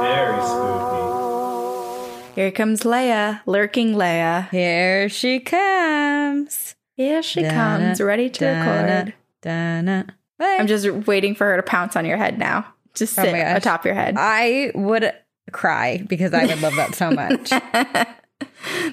Very spooky. Here comes Leia, lurking Leia. Here she comes. Here she Dun-na, comes, ready to dun-na, record. I'm just waiting for her to pounce on your head now. Just Oh sit gosh. atop your head. I would cry because I would love that so much.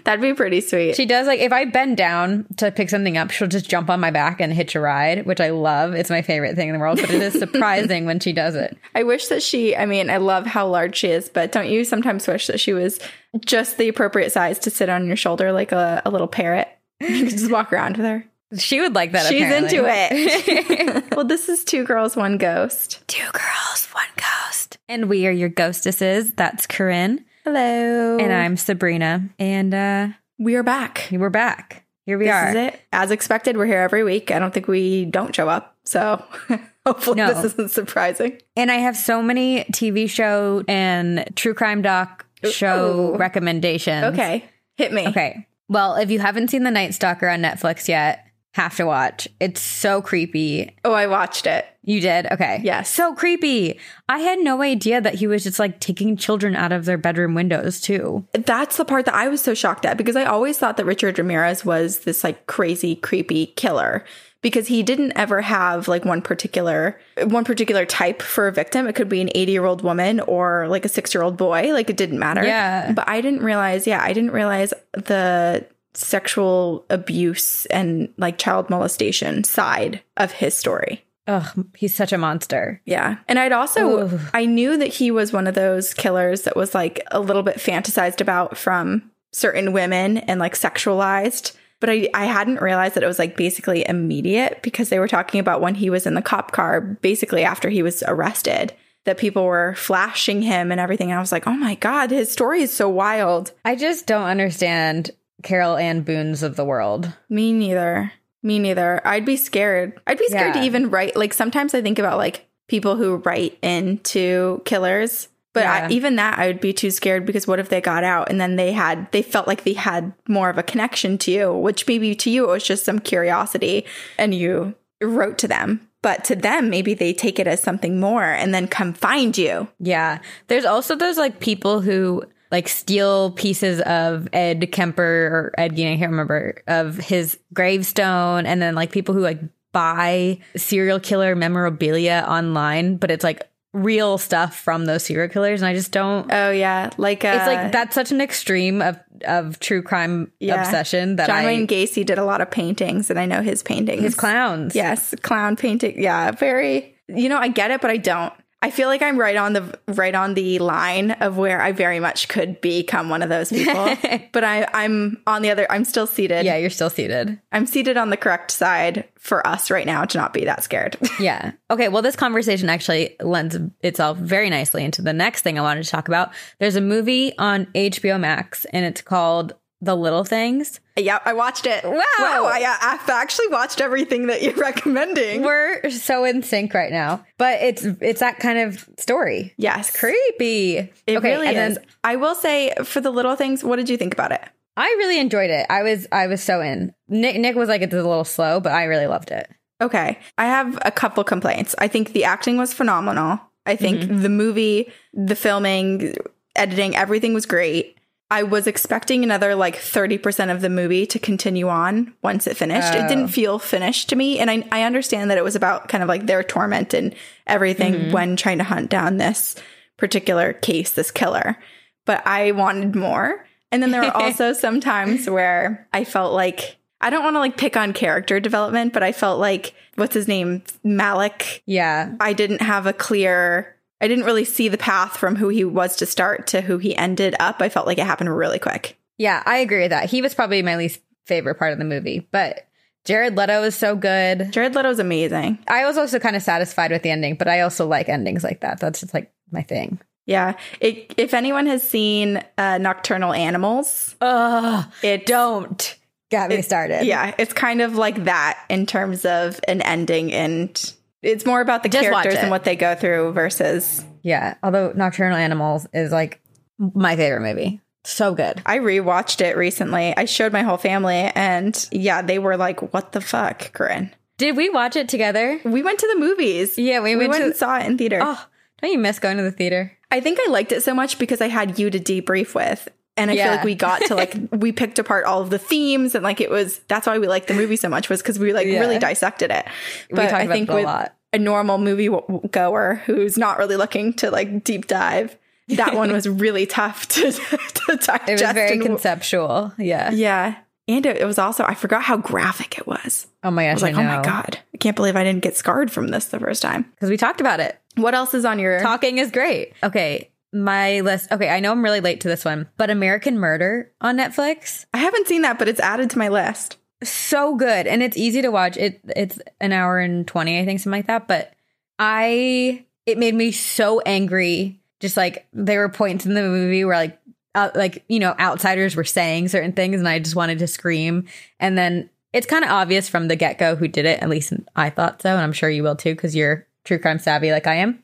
That'd be pretty sweet. She does like if I bend down to pick something up, she'll just jump on my back and hitch a ride, which I love. It's my favorite thing in the world, but it is surprising when she does it. I wish that she, I mean, I love how large she is, but don't you sometimes wish that she was just the appropriate size to sit on your shoulder like a, a little parrot? You could just walk around with her. She would like that. She's apparently. into it. well, this is Two Girls, One Ghost. Two girls, one ghost. And we are your ghostesses. That's Corinne. Hello. And I'm Sabrina. And uh We are back. we're back. Here we This are. is it. As expected, we're here every week. I don't think we don't show up. So hopefully No. this isn't surprising. And I have so many TV show and true crime doc show Ooh. recommendations. Okay. Hit me. Okay. Well, if you haven't seen The Night Stalker on Netflix yet, have to watch. It's so creepy. Oh, I watched it. You did? Okay. Yes. So creepy. I had no idea that he was just like taking children out of their bedroom windows too. That's the part that I was so shocked at because I always thought that Richard Ramirez was this like crazy, creepy killer because he didn't ever have like one particular one particular type for a victim. It could be an 80-year-old woman or like a 6-year-old boy, like it didn't matter. Yeah. But I didn't realize, yeah, I didn't realize the sexual abuse and like child molestation side of his story. Ugh, he's such a monster. Yeah. And I'd also Ooh. I knew that he was one of those killers that was like a little bit fantasized about from certain women and like sexualized. But I, I hadn't realized that it was like basically immediate because they were talking about when he was in the cop car, basically after he was arrested, that people were flashing him and everything. And I was like, oh my God, his story is so wild. I just don't understand Carole Ann Boone's of the world. Me neither. Me neither. I'd be scared. I'd be scared Yeah. to even write. Like sometimes I think about like people who write into killers, but Yeah. I, even that I would be too scared because what if they got out and then they had they felt like they had more of a connection to you, which maybe to you it was just some curiosity and you wrote to them. But to them, maybe they take it as something more and then come find you. Yeah. There's also those like people who like steal pieces of Ed Kemper or Ed Gein, I can't remember, of his gravestone. And then like people who like buy serial killer memorabilia online, but it's like real stuff from those serial killers. And I just don't. Oh yeah, like uh, it's like that's such an extreme of, of true crime yeah. obsession that John I. Wayne Gacy did a lot of paintings, and I know his paintings. his clowns. Yes, clown painting. Yeah, very. You know, I get it, but I don't. I feel like I'm right on the right on the line of where I very much could become one of those people. but I, I'm on the other. I'm still seated. Yeah, you're still seated. I'm seated on the correct side for us right now to not be that scared. Yeah. Okay. Well, this conversation actually lends itself very nicely into the next thing I wanted to talk about. There's a movie on HBO Max and it's called The Little Things. yeah, I watched it. Wow. wow! I, I've actually watched everything that you're recommending. We're so in sync right now, but it's it's that kind of story. yes, Creepy. It okay, really and is. then I will say, for the little things, what did you think about it? I really enjoyed it. I was I was so in. Nick Nick was like it's a little slow, but I really loved it. Okay. I have a couple complaints. I think the acting was phenomenal. I think Mm-hmm. the movie, the filming, editing, everything was great. I was expecting another like 30% of the movie to continue on once it finished. It Oh. didn't feel finished to me. And I, I understand that it was about kind of like their torment and everything Mm-hmm. when trying to hunt down this particular case, this killer. But I wanted more. And then there were also some times where I felt like I don't want to like pick on character development, but I felt like what's his name? Malik. Yeah. I didn't have a clear, I didn't really see the path from who he was to start to who he ended up. I felt like it happened really quick. Yeah, I agree with that. He was probably my least favorite part of the movie, but Jared Leto is so good. Jared Leto is amazing. I was also kind of satisfied with the ending, but I also like endings like that. That's just like my thing. Yeah. It, if anyone has seen uh, Nocturnal Animals, Ugh, it don't get me started. Yeah, it's kind of like that in terms of an ending, and it's more about the Just characters and what they go through versus. Yeah. Although Nocturnal Animals is like my favorite movie. So good. I rewatched it recently. I showed my whole family, and yeah, they were like, "What the fuck, Corinne?" Did we watch it together? We went to the movies. Yeah, we we went went to- and saw it in theater. Oh, don't you miss going to the theater? I think I liked it so much because I had you to debrief with. And I feel like we got to like we picked apart all of the themes and like it was that's why we liked the movie so much was because we like Yeah. really dissected it. We But talked I about think it a lot. a normal movie w- goer who's not really looking to like deep dive, that one was really tough to, to digest. It was very and- conceptual. Yeah. yeah, and it, it was also I forgot how graphic it was. Oh my I gosh. was like, I oh my god, I can't believe I didn't get scarred from this the first time. Because we talked about it. What else is on your Talking is great. Okay. My list. Okay. I know I'm really late to this one, but American Murder on Netflix. I haven't seen that, but it's added to my list. so good and it's easy to watch it it's an hour and 20 i think something like that but i it made me so angry just like there were points in the movie where like out, like you know outsiders were saying certain things and i just wanted to scream and then it's kind of obvious from the get-go who did it at least i thought so and i'm sure you will too because you're true crime savvy like i am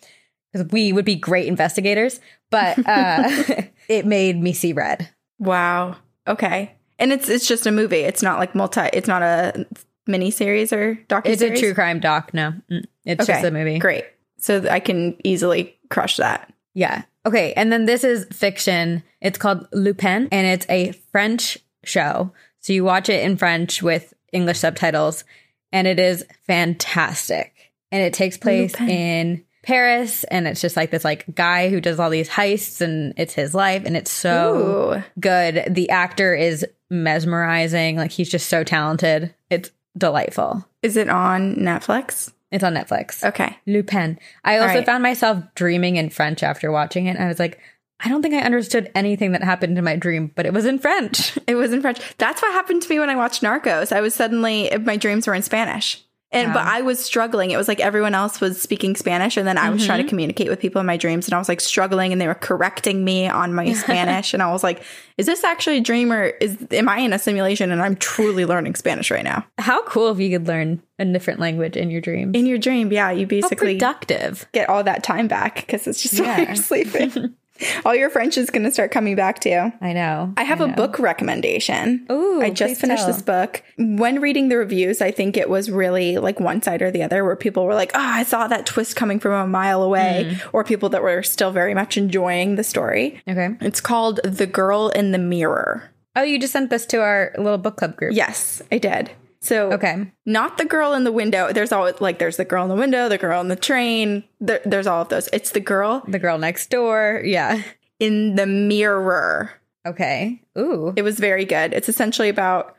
because we would be great investigators but uh it made me see red Wow. Okay. And it's it's just a movie. It's not like multi. It's not a mini series or docu. it's a true crime doc no it's Okay. just a movie Great. So I can easily crush that. Yeah. Okay. And then this is fiction. It's called Lupin and it's a French show. So you watch it in French with English subtitles and it is fantastic. And it takes place Lupin. in Paris and it's just like this like guy who does all these heists and it's his life and it's so Ooh. good. The actor is mesmerizing. Like he's just so talented. It's delightful. Is it on Netflix? It's on Netflix. Okay. Lupin. I also right. found myself dreaming in French after watching it. I was like, I don't think I understood anything that happened in my dream, but it was in French. It was in French. That's what happened to me when I watched Narcos. I was suddenly my dreams were in Spanish. And but I was struggling. It was like everyone else was speaking Spanish and then I was trying to mm-hmm. communicate with people in my dreams and I was like struggling and they were correcting me on my Spanish and I was like, is this actually a dream or is am I in a simulation and I'm truly learning Spanish right now? How cool if you could learn a different language in your dreams. In your dream, yeah, you How basically productive. get all that time back because it's just while you're sleeping. all your French is going to start coming back to you. I know. I have a know. book recommendation. Ooh, I just finished tell. this book. When reading the reviews, I think it was really like one side or the other, where people were like, "Oh, I saw that twist coming from a mile away," Hmm. or people that were still very much enjoying the story. Okay. It's called "The Girl in the Mirror." Oh, you just sent this to our little book club group. Yes, I did. So, Okay. not the girl in the window. There's always like there's the girl in the window, the girl in the train. There, there's all of those. It's the girl The girl next door. Yeah. in the mirror. Okay. Ooh. It was very good. It's essentially about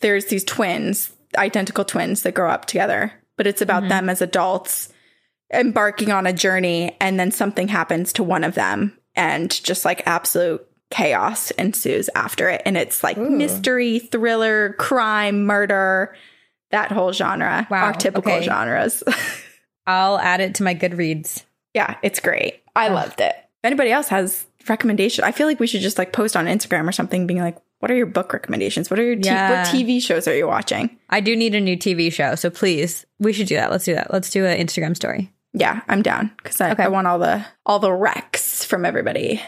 there's these twins, identical twins that grow up together, but it's about mm-hmm. them as adults embarking on a journey and then something happens to one of them and just like absolute chaos ensues after it and it's like mystery, thriller, crime, murder, that whole genre, Wow, our typical okay. genres. I'll add it to my Goodreads. yeah, it's great. I loved it. If anybody else has recommendation, I feel like we should just like post on Instagram or something being like what are your book recommendations? What are your t- Yeah. what TV shows are you watching? I do need a new TV show, so please, we should do that. Let's do that. Let's do an Instagram story. Yeah, I'm down because I, Okay. I want all the all the wrecks from everybody.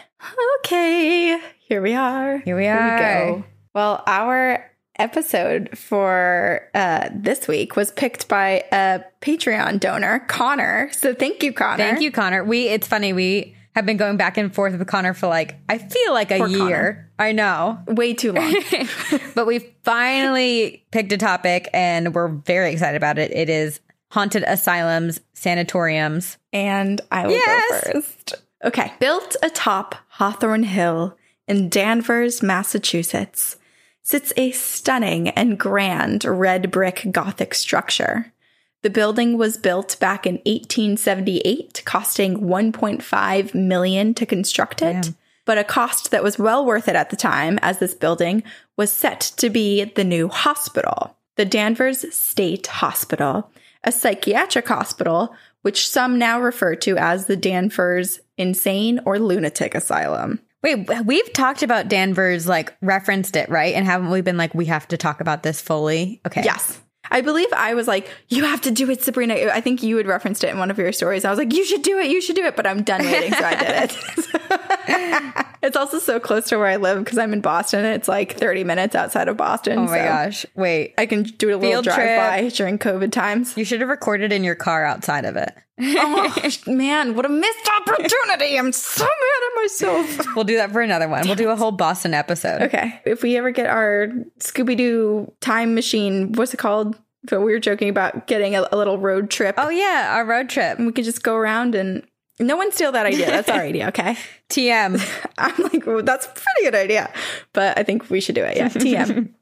Okay, here we are. Here we are. Well, our episode for uh, this week was picked by a Patreon donor, Connor. So thank you, Connor. Thank you, Connor. We it's funny, we have been going back and forth with Connor for like I feel like a Poor year. Connor. I know. Way too long. but we finally picked a topic and we're very excited about it. It is haunted asylums, sanatoriums. and I will Yes. go first. Okay. Built atop Hathorne Hill in Danvers, Massachusetts, sits a stunning and grand red brick Gothic structure. The building was built back in 1878, costing 1.5 million to construct it. Damn. But a cost that was well worth it at the time, as this building was set to be the new hospital, the Danvers State Hospital, a psychiatric hospital, which some now refer to as the Danvers Insane or Lunatic Asylum. Wait, we've talked about Danvers, like referenced it, right? And haven't we been like, we have to talk about this fully? Okay. Yes. I believe I was like, you have to do it, Sabrina. I think you had referenced it in one of your stories. I was like, you should do it, you should do it, but I'm done waiting, so I did it. it's also so close to where I live because I'm in Boston. It's like 30 minutes outside of Boston. Oh my so gosh. Wait. I can do a little drive trip. by during COVID times. You should have recorded in your car outside of it. Oh, man, what a missed opportunity. I'm so mad at myself. We'll do that for another one. We'll do a whole Boston episode. Okay. If we ever get our Scooby Doo time machine, what's it called? But we were joking about getting a, a little road trip. Oh yeah, our road trip. and we could just go around and no one steal that idea. That's our idea, okay? TM. I'm like, well, that's a pretty good idea. But I think we should do it. Yeah. TM.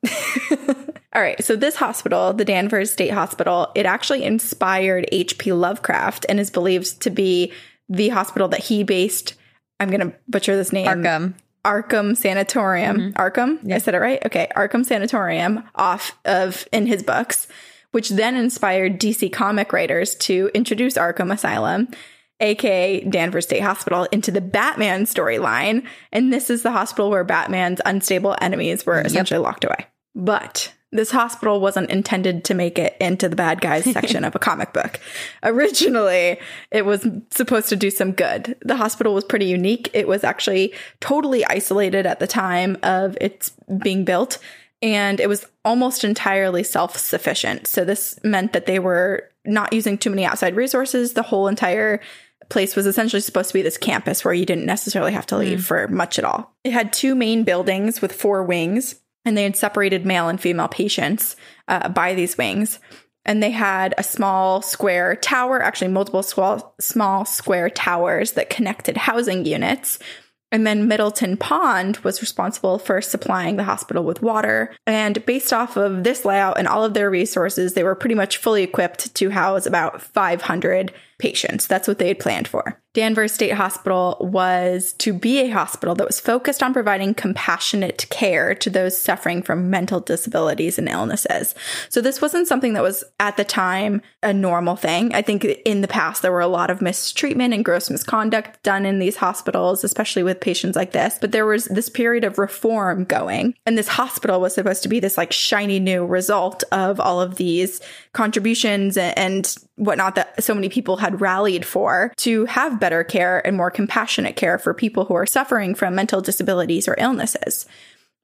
All right. So this hospital, the Danvers State Hospital, it actually inspired H.P. Lovecraft and is believed to be the hospital that he based. I'm going to butcher this name. Arkham. Arkham Sanatorium. Mm-hmm. Arkham? I said it right? Okay. Arkham Sanatorium off of in his books, which then inspired DC comic writers to introduce Arkham Asylum, aka Danvers State Hospital, into the Batman storyline. And this is the hospital where Batman's unstable enemies were essentially locked away. But this hospital wasn't intended to make it into the bad guys section of a comic book. Originally, it was supposed to do some good. The hospital was pretty unique. It was actually totally isolated at the time of its being built, and it was almost entirely self sufficient. So, this meant that they were not using too many outside resources. The whole entire place was essentially supposed to be this campus where you didn't necessarily have to leave hmm. for much at all. It had two main buildings with four wings, and they had separated male and female patients uh, by these wings. And they had a small square tower, actually, multiple small, small square towers that connected housing units. And then Middleton Pond was responsible for supplying the hospital with water. And based off of this layout and all of their resources, they were pretty much fully equipped to house about 500 patients. That's what they had planned for. Danvers State Hospital was to be a hospital that was focused on providing compassionate care to those suffering from mental disabilities and illnesses. So this wasn't something that was at the time a normal thing. I think in the past there were a lot of mistreatment and gross misconduct done in these hospitals, especially with patients like this. But there was this period of reform going, and this hospital was supposed to be this like shiny new result of all of these contributions and, whatnot that so many people had rallied for to have better care and more compassionate care for people who are suffering from mental disabilities or illnesses.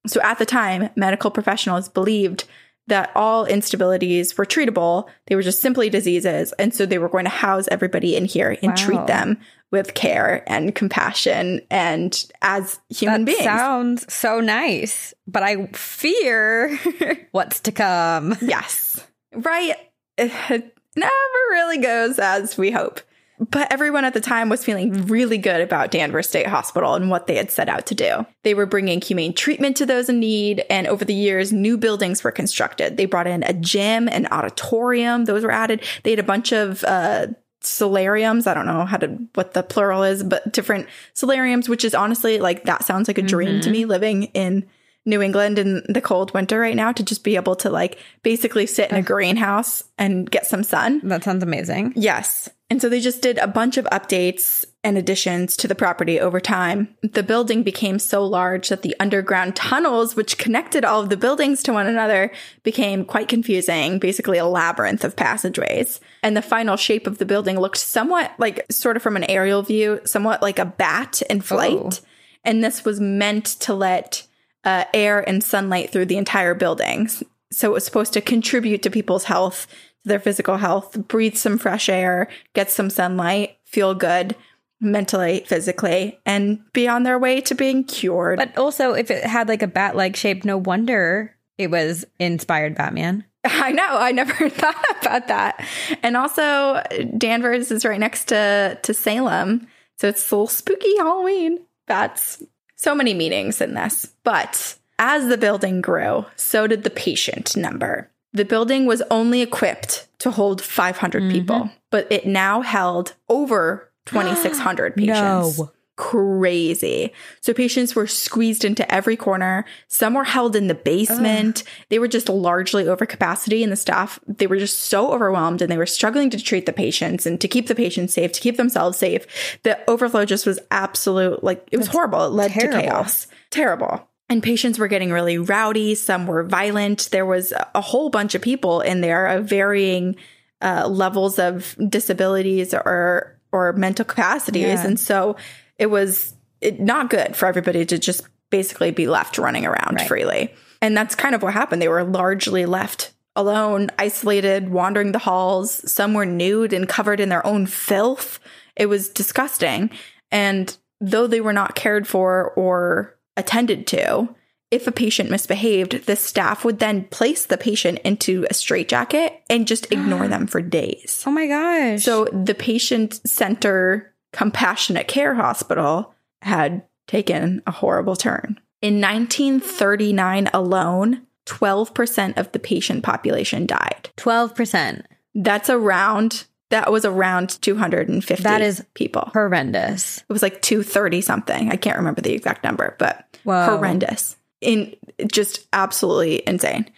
So at the time, medical professionals believed that all instabilities were treatable. They were just simply diseases. And so they were going to house everybody in here and Wow. treat them with care and compassion and as human that beings. sounds so nice, but I fear what's to come. Yes. Right. Never really goes as we hope. But everyone at the time was feeling really good about Danvers State Hospital and what they had set out to do. They were bringing humane treatment to those in need, and over the years, new buildings were constructed. They brought in a gym, an auditorium, those were added. They had a bunch of uh, solariums. I don't know how to what the plural is, but different solariums, which is honestly like that sounds like a dream to me living in New England in the cold winter right now to just be able to like basically sit in a greenhouse and get some sun. That sounds amazing. Yes. And so they just did a bunch of updates and additions to the property over time. The building became so large that the underground tunnels, which connected all of the buildings to one another, became quite confusing, basically a labyrinth of passageways. And the final shape of the building looked somewhat like, sort of from an aerial view, somewhat like a bat in flight. Oh. And this was meant to let uh, air and sunlight through the entire building. So it was supposed to contribute to people's health, to their physical health, breathe some fresh air, get some sunlight, feel good mentally, physically, and be on their way to being cured. But also, if it had like a bat like shape, no wonder it was inspired Batman. I know. I never thought about that. And also, Danvers is right next to to Salem, so it's a little spooky Halloween. That's so many meanings in this. But as the building grew, so did the patient number. The building was only equipped to hold 500 mm-hmm. people, but it now held over 2,600 patients. No. Crazy. So patients were squeezed into every corner. Some were held in the basement. They were just largely over capacity, and the staff, they were just so overwhelmed and they were struggling to treat the patients and to keep the patients safe, to keep themselves safe. The overflow just was absolute, like, it was horrible. It led terrible. to chaos. Terrible. And patients were getting really rowdy. Some were violent. There was a- a whole bunch of people in there of varying uh, levels of disabilities or or mental capacities, Yeah. and so it was it, not good for everybody to just basically be left running around Right. freely. And that's kind of what happened. They were largely left alone, isolated, wandering the halls. Some were nude and covered in their own filth. It was disgusting. And though they were not cared for or attended to, if a patient misbehaved, the staff would then place the patient into a straitjacket and just ignore them for days. Oh my gosh. So the patient center compassionate care hospital had taken a horrible turn. In 1939 alone, 12% of the patient population died. 12%. That's around that was around 250 That is people. Horrendous. It was like 230 something. I can't remember the exact number, but Whoa. horrendous. In just absolutely insane.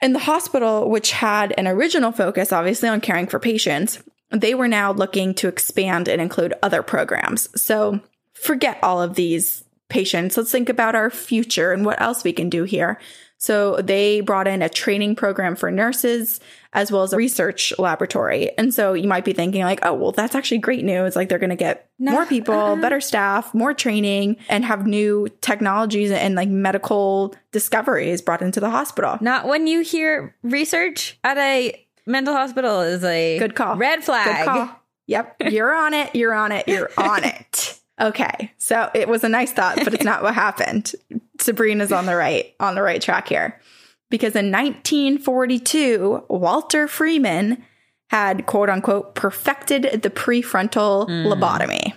And the hospital, which had an original focus obviously on caring for patients, they were now looking to expand and include other programs. So forget all of these patients. Let's think about our future and what else we can do here. So they brought in a training program for nurses as well as a research laboratory. And so you might be thinking like, oh, well, that's actually great news. Like they're going to get more people, uh-huh. better staff, more training, and have new technologies and like medical discoveries brought into the hospital. Not when you hear research at a mental hospital is a Good call. Red flag. Good call. Yep. You're on it. You're on it. You're on it. Okay. So it was a nice thought, but it's not what happened. Sabrina's on the right, on the right track here. Because in 1942, Walter Freeman had quote unquote perfected the prefrontal hmm. lobotomy.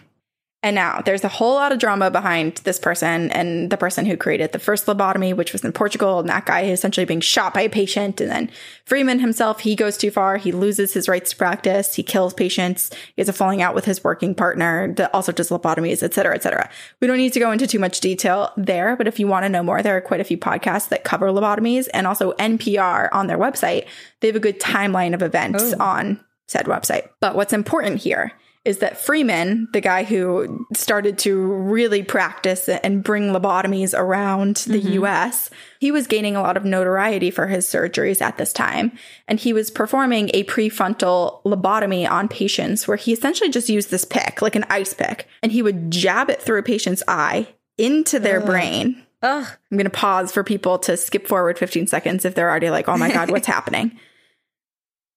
And now there's a whole lot of drama behind this person and the person who created the first lobotomy, which was in Portugal. And that guy is essentially being shot by a patient. And then Freeman himself, he goes too far. He loses his rights to practice. He kills patients. He has a falling out with his working partner that also does lobotomies, et cetera, et cetera. We don't need to go into too much detail there. But if you want to know more, there are quite a few podcasts that cover lobotomies and also NPR on their website. They have a good timeline of events oh. on said website. But what's important here is that Freeman, the guy who started to really practice and bring lobotomies around the mm-hmm. US, he was gaining a lot of notoriety for his surgeries at this time. And he was performing a prefrontal lobotomy on patients where he essentially just used this pick, like an ice pick, and he would jab it through a patient's eye into their brain. Ugh. I'm going to pause for people to skip forward 15 seconds if they're already like, oh my God, what's happening?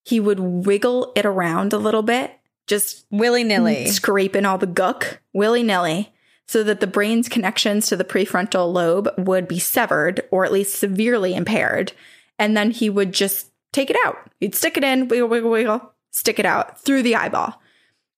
He would wiggle it around a little bit, just Willy nilly. scraping all the gook willy nilly so that the brain's connections to the prefrontal lobe would be severed or at least severely impaired. And then he would just take it out. He'd stick it in, wiggle, wiggle, wiggle, stick it out through the eyeball.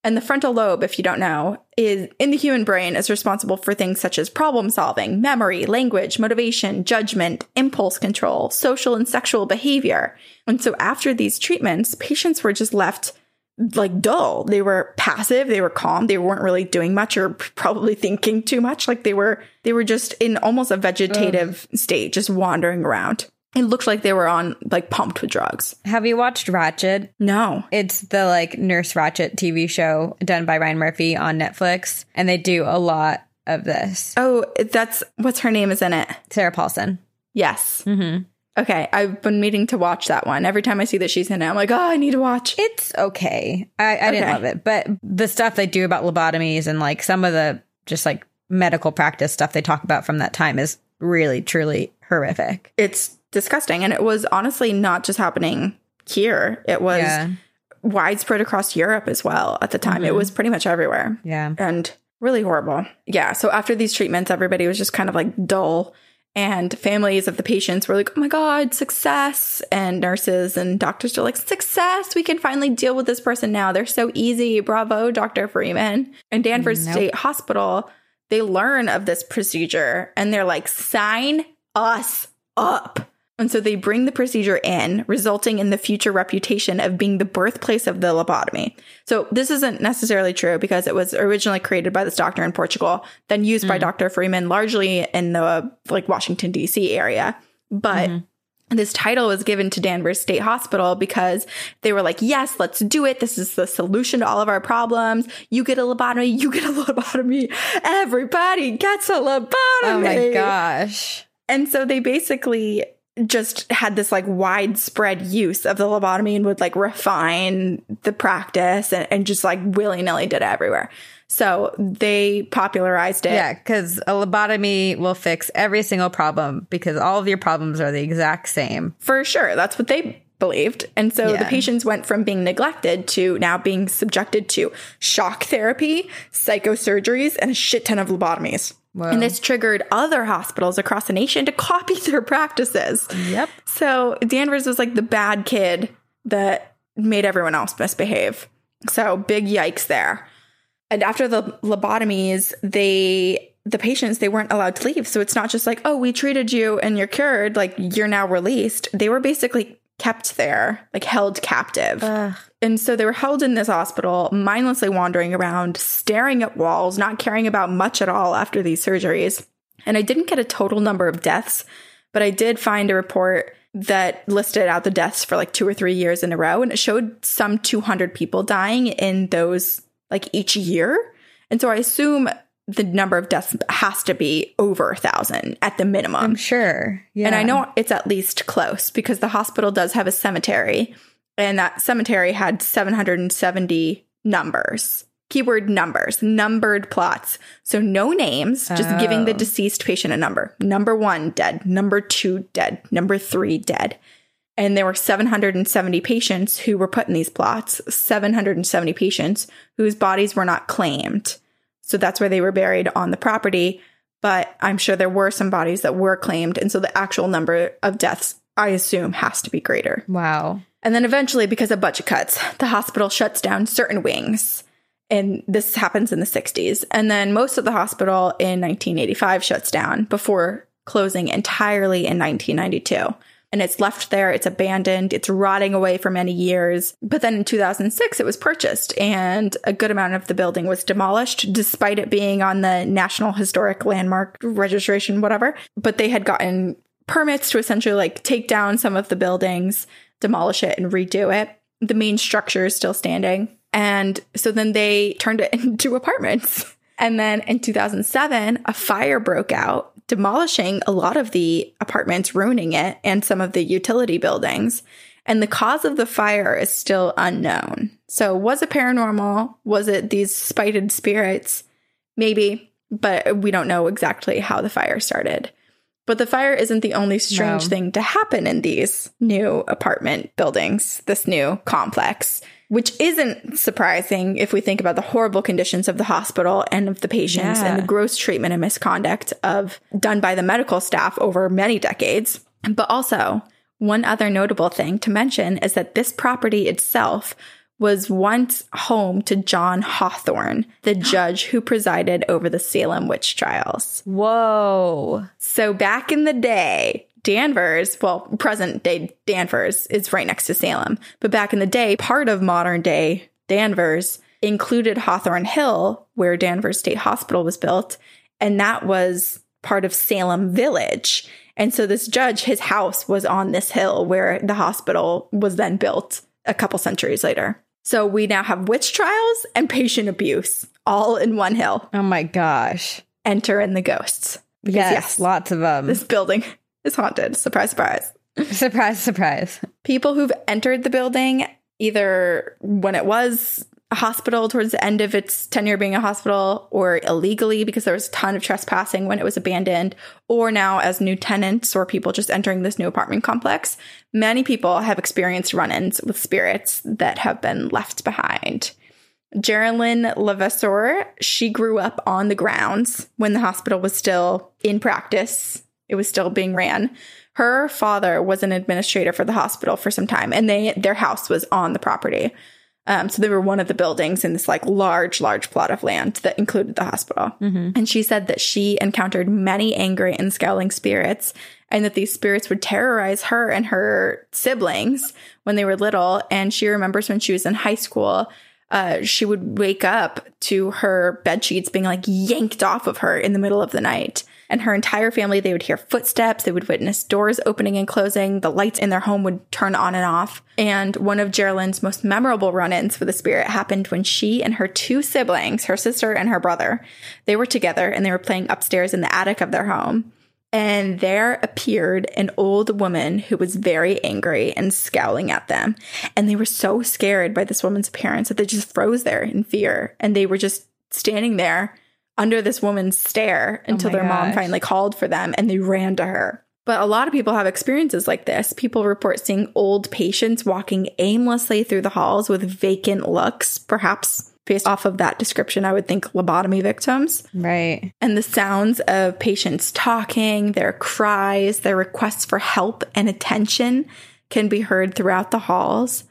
And the frontal lobe, if you don't know, is in the human brain is responsible for things such as problem solving, memory, language, motivation, judgment, impulse control, social and sexual behavior. And so after these treatments, patients were just left like dull. They were passive, they were calm, they weren't really doing much or probably thinking too much. Like they were they were just in almost a vegetative state, just wandering around. It looked like they were on like pumped with drugs. Have you watched Ratched? No. It's the like Nurse Ratched TV show done by Ryan Murphy on Netflix, and they do a lot of this. Oh, that's what's her name is in it. Sarah Paulson. Yes. Mm-hmm. Okay, I've been meaning to watch that one. Every time I see that she's in it, I'm like, oh, I need to watch. It's okay. I, I didn't love it, but the stuff they do about lobotomies and like some of the just like medical practice stuff they talk about from that time is really truly horrific. It's disgusting, and it was honestly not just happening here. It was Yeah. widespread across Europe as well at the time. It mm-hmm. was pretty much everywhere. Yeah. and really horrible. Yeah. So after these treatments, everybody was just kind of like dull. And families of the patients were like, oh my God, success. And nurses and doctors are like, success. We can finally deal with this person now. They're so easy. Bravo, Dr. Freeman. And Danvers Nope. State Hospital, they learn of this procedure and they're like, sign us up. And so they bring the procedure in, resulting in the future reputation of being the birthplace of the lobotomy. So this isn't necessarily true because it was originally created by this doctor in Portugal, then used by mm-hmm. Dr. Freeman largely in the like Washington DC area. But mm-hmm. this title was given to Danvers State Hospital because they were like, yes, let's do it. This is the solution to all of our problems. You get a lobotomy, you get a lobotomy. Everybody gets a lobotomy. Oh my gosh. And so they basically just had this like widespread use of the lobotomy and would like refine the practice and, and just like willy nilly did it everywhere. So they popularized it. Yeah, because a lobotomy will fix every single problem because all of your problems are the exact same. For sure. That's what they believed. And so the patients went from being neglected to now being subjected to shock therapy, psychosurgeries, and a shit ton of lobotomies. And this triggered other hospitals across the nation to copy their practices. Yep. So Danvers was like the bad kid that made everyone else misbehave. So big yikes there. And after the lobotomies, they the patients they weren't allowed to leave. So it's not just like, "Oh, we treated you and you're cured, like you're now released." They were basically kept there, like held captive. And so they were held in this hospital, mindlessly wandering around, staring at walls, not caring about much at all after these surgeries. And I didn't get a total number of deaths, but I did find a report that listed out the deaths for like two or three years in a row. And it showed some 200 people dying in those, like each year. And so I assume the number of deaths has to be over a thousand at the minimum. I'm sure. Yeah. And I know it's at least close because the hospital does have a cemetery, and that cemetery had 770 numbers. Keyword numbers, numbered plots. So no names, just giving the oh. deceased patient a number. Number one, dead. Number two, dead. Number three, dead. And there were 770 patients who were put in these plots, 770 patients whose bodies were not claimed. So that's where they were buried on the property. But I'm sure there were some bodies that were claimed. And so the actual number of deaths, I assume, has to be greater. Wow. And then eventually, because of budget cuts, the hospital shuts down certain wings. And this happens in the 60s. And then most of the hospital in 1985 shuts down before closing entirely in 1992. And it's left there, it's abandoned, it's rotting away for many years. But then in 2006, it was purchased, and a good amount of the building was demolished, despite it being on the National Historic Landmark registration, whatever. But they had gotten permits to essentially like take down some of the buildings, demolish it, and redo it. The main structure is still standing. And so then they turned it into apartments. And then in 2007, a fire broke out, demolishing a lot of the apartments, ruining it, and some of the utility buildings. And the cause of the fire is still unknown. So, was it paranormal? Was it these spited spirits? Maybe, but we don't know exactly how the fire started. But the fire isn't the only strange No. thing to happen in these new apartment buildings, this new complex, which isn't surprising if we think about the horrible conditions of the hospital and of the patients and the gross treatment and misconduct of done by the medical staff over many decades. But also, one other notable thing to mention is that this property itself was once home to John Hathorne, the judge who presided over the Salem witch trials. Whoa. So back in the day, Danvers, well, present day Danvers is right next to Salem, but back in the day, part of modern day Danvers included Hathorne Hill, where Danvers State Hospital was built, and that was part of Salem Village. And so this judge, his house was on this hill where the hospital was then built a couple centuries later. So we now have witch trials and patient abuse all in one hill. Oh my gosh. Enter in the ghosts. Because Yes, lots of them. this building is haunted. Surprise, surprise. surprise, surprise. People who've entered the building, either when it was a hospital towards the end of its tenure being a hospital, or illegally because there was a ton of trespassing when it was abandoned, or now as new tenants or people just entering this new apartment complex, many people have experienced run ins with spirits that have been left behind. Geraldine Levasseur, she grew up on the grounds when the hospital was still in practice. It was still being ran. Her father was an administrator for the hospital for some time, and they their house was on the property. Um, so they were one of the buildings in this like large, large plot of land that included the hospital. And she said that she encountered many angry and scowling spirits and that these spirits would terrorize her and her siblings when they were little. And she remembers when she was in high school, uh, she would wake up to her bed sheets being like yanked off of her in the middle of the night. And her entire family, they would hear footsteps, they would witness doors opening and closing, the lights in their home would turn on and off. And one of Geraldine's most memorable run ins with the spirit happened when she and her two siblings, her sister and her brother, they were together and they were playing upstairs in the attic of their home. And there appeared an old woman who was very angry and scowling at them. And they were so scared by this woman's appearance that they just froze there in fear. And they were just standing there under this woman's stare oh until my their mom finally called for them and they ran to her. But a lot of people have experiences like this. People report seeing old patients walking aimlessly through the halls with vacant looks, perhaps based off of that description, I would think lobotomy victims Right. and the sounds of patients talking, their cries, their requests for help and attention can be heard throughout the halls.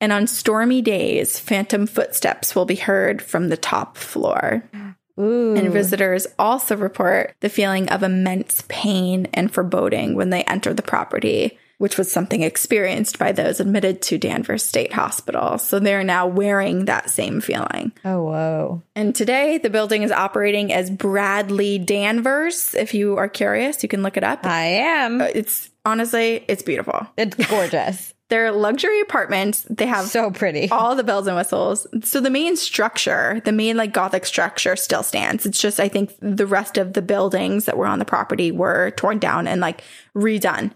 And on stormy days, phantom footsteps will be heard from the top floor. Oh Ooh. And visitors also report the feeling of immense pain and foreboding when they enter the property, which was something experienced by those admitted to Danvers State Hospital. So they're now wearing that same feeling. oh, whoa. And today, the building is operating as Bradlee Danvers. If you are curious, you can look it up. I am. Uh, it's honestly, it's beautiful. It's gorgeous. They're luxury apartments. They have so pretty. all the bells and whistles. So the main structure, the main like Gothic structure still stands. It's just, I think the rest of the buildings that were on the property were torn down and like redone.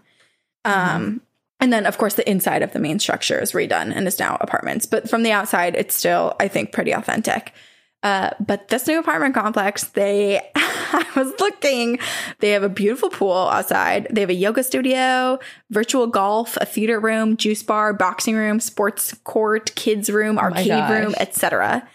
Um, and then of course the inside of the main structure is redone and is now apartments. But from the outside, it's still, I think, pretty authentic. Uh, but this new apartment complex, they, I was looking, they have a beautiful pool outside. They have a yoga studio, virtual golf, a theater room, juice bar, boxing room, sports court, kids room, arcade gosh. room, etc.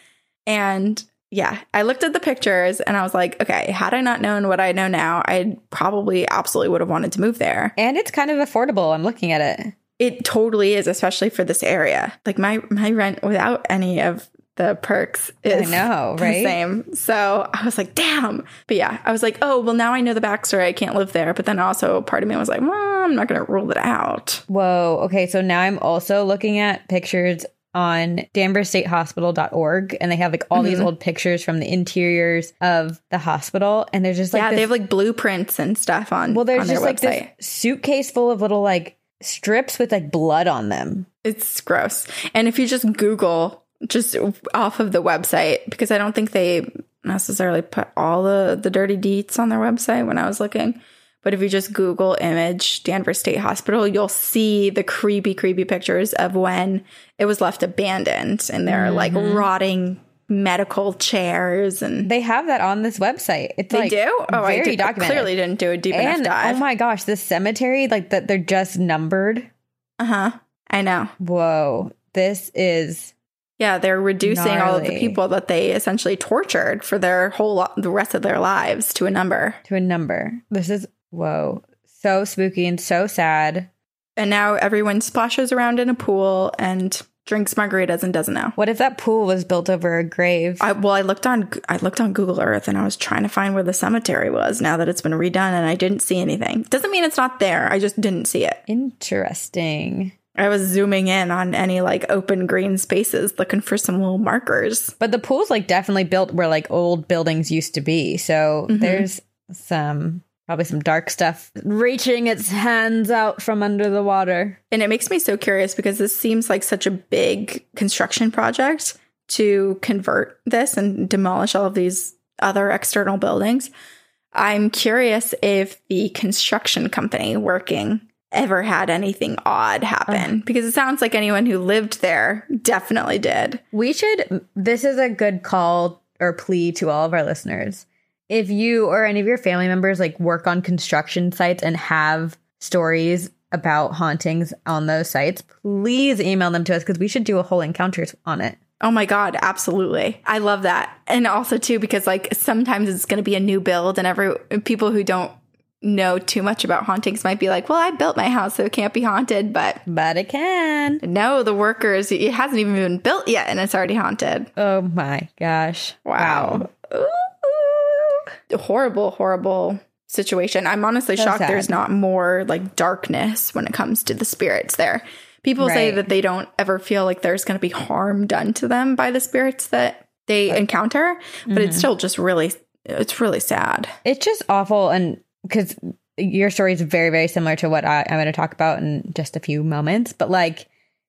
And yeah, I looked at the pictures and I was like, okay, had I not known what I know now, I probably absolutely would have wanted to move there. and it's kind of affordable. I'm looking at it. It totally is, especially for this area. Like my my rent without any of the perks is know, the same. So I was like, damn. But yeah, I was like, oh well, now I know the backstory. I can't live there. But then also part of me was like, well, I'm not going to rule it out. Whoa. Okay. So now I'm also looking at pictures on danversstatehospital.org and they have like all these Mm-hmm. old pictures from the interiors of the hospital and they're just like yeah, this- they have like blueprints and stuff on. well there's on just like website. this suitcase full of little like strips with like blood on them It's gross. And if you just Google just off of the website, because I don't think they necessarily put all the, the dirty deets on their website when I was looking. But if you just Google image Danvers State Hospital, you'll see the creepy, creepy pictures of when it was left abandoned and there are like rotting medical chairs and they have that on this website it's they like do. Oh, I did, clearly didn't do a deep enough and dive. oh my gosh this cemetery like that they're just numbered uh huh. I know. whoa this is Yeah, they're reducing all of the people that they essentially tortured for their whole lo- the rest of their lives to a number. to a number this is whoa so spooky and so sad And now everyone splashes around in a pool and drinks margaritas and doesn't know. what if that pool was built over a grave I, well, I looked on I looked on Google Earth and I was trying to find where the cemetery was now that it's been redone and I didn't see anything. Doesn't mean it's not there. I just didn't see it. Interesting. I was zooming in on any like open green spaces looking for some little markers. But the pool's like definitely built where like old buildings used to be. So Mm-hmm. there's some probably some dark stuff reaching its hands out from under the water. And it makes me so curious because this seems like such a big construction project to convert this and demolish all of these other external buildings. I'm curious if the construction company working ever had anything odd happen because it sounds like anyone who lived there definitely did. We should this is a good call or plea to all of our listeners. If you or any of your family members like work on construction sites and have stories about hauntings on those sites, please email them to us because we should do a whole encounters on it. Oh my god, absolutely. I love that. And also too because like sometimes it's going to be a new build and every people who don't know too much about hauntings might be like, well, I built my house, so it can't be haunted. But But it can. no, the workers, it hasn't even been built yet and it's already haunted. Oh my gosh. Wow. Ooh. Horrible, horrible situation. I'm honestly So shocked sad. there's not more like darkness when it comes to the spirits there. People say that they don't ever feel like there's going to be harm done to them by the spirits that they encounter, but Mm-hmm. it's still just really, it's really sad. It's just awful. And because your story is very, very similar to what I, I'm going to talk about in just a few moments. But like,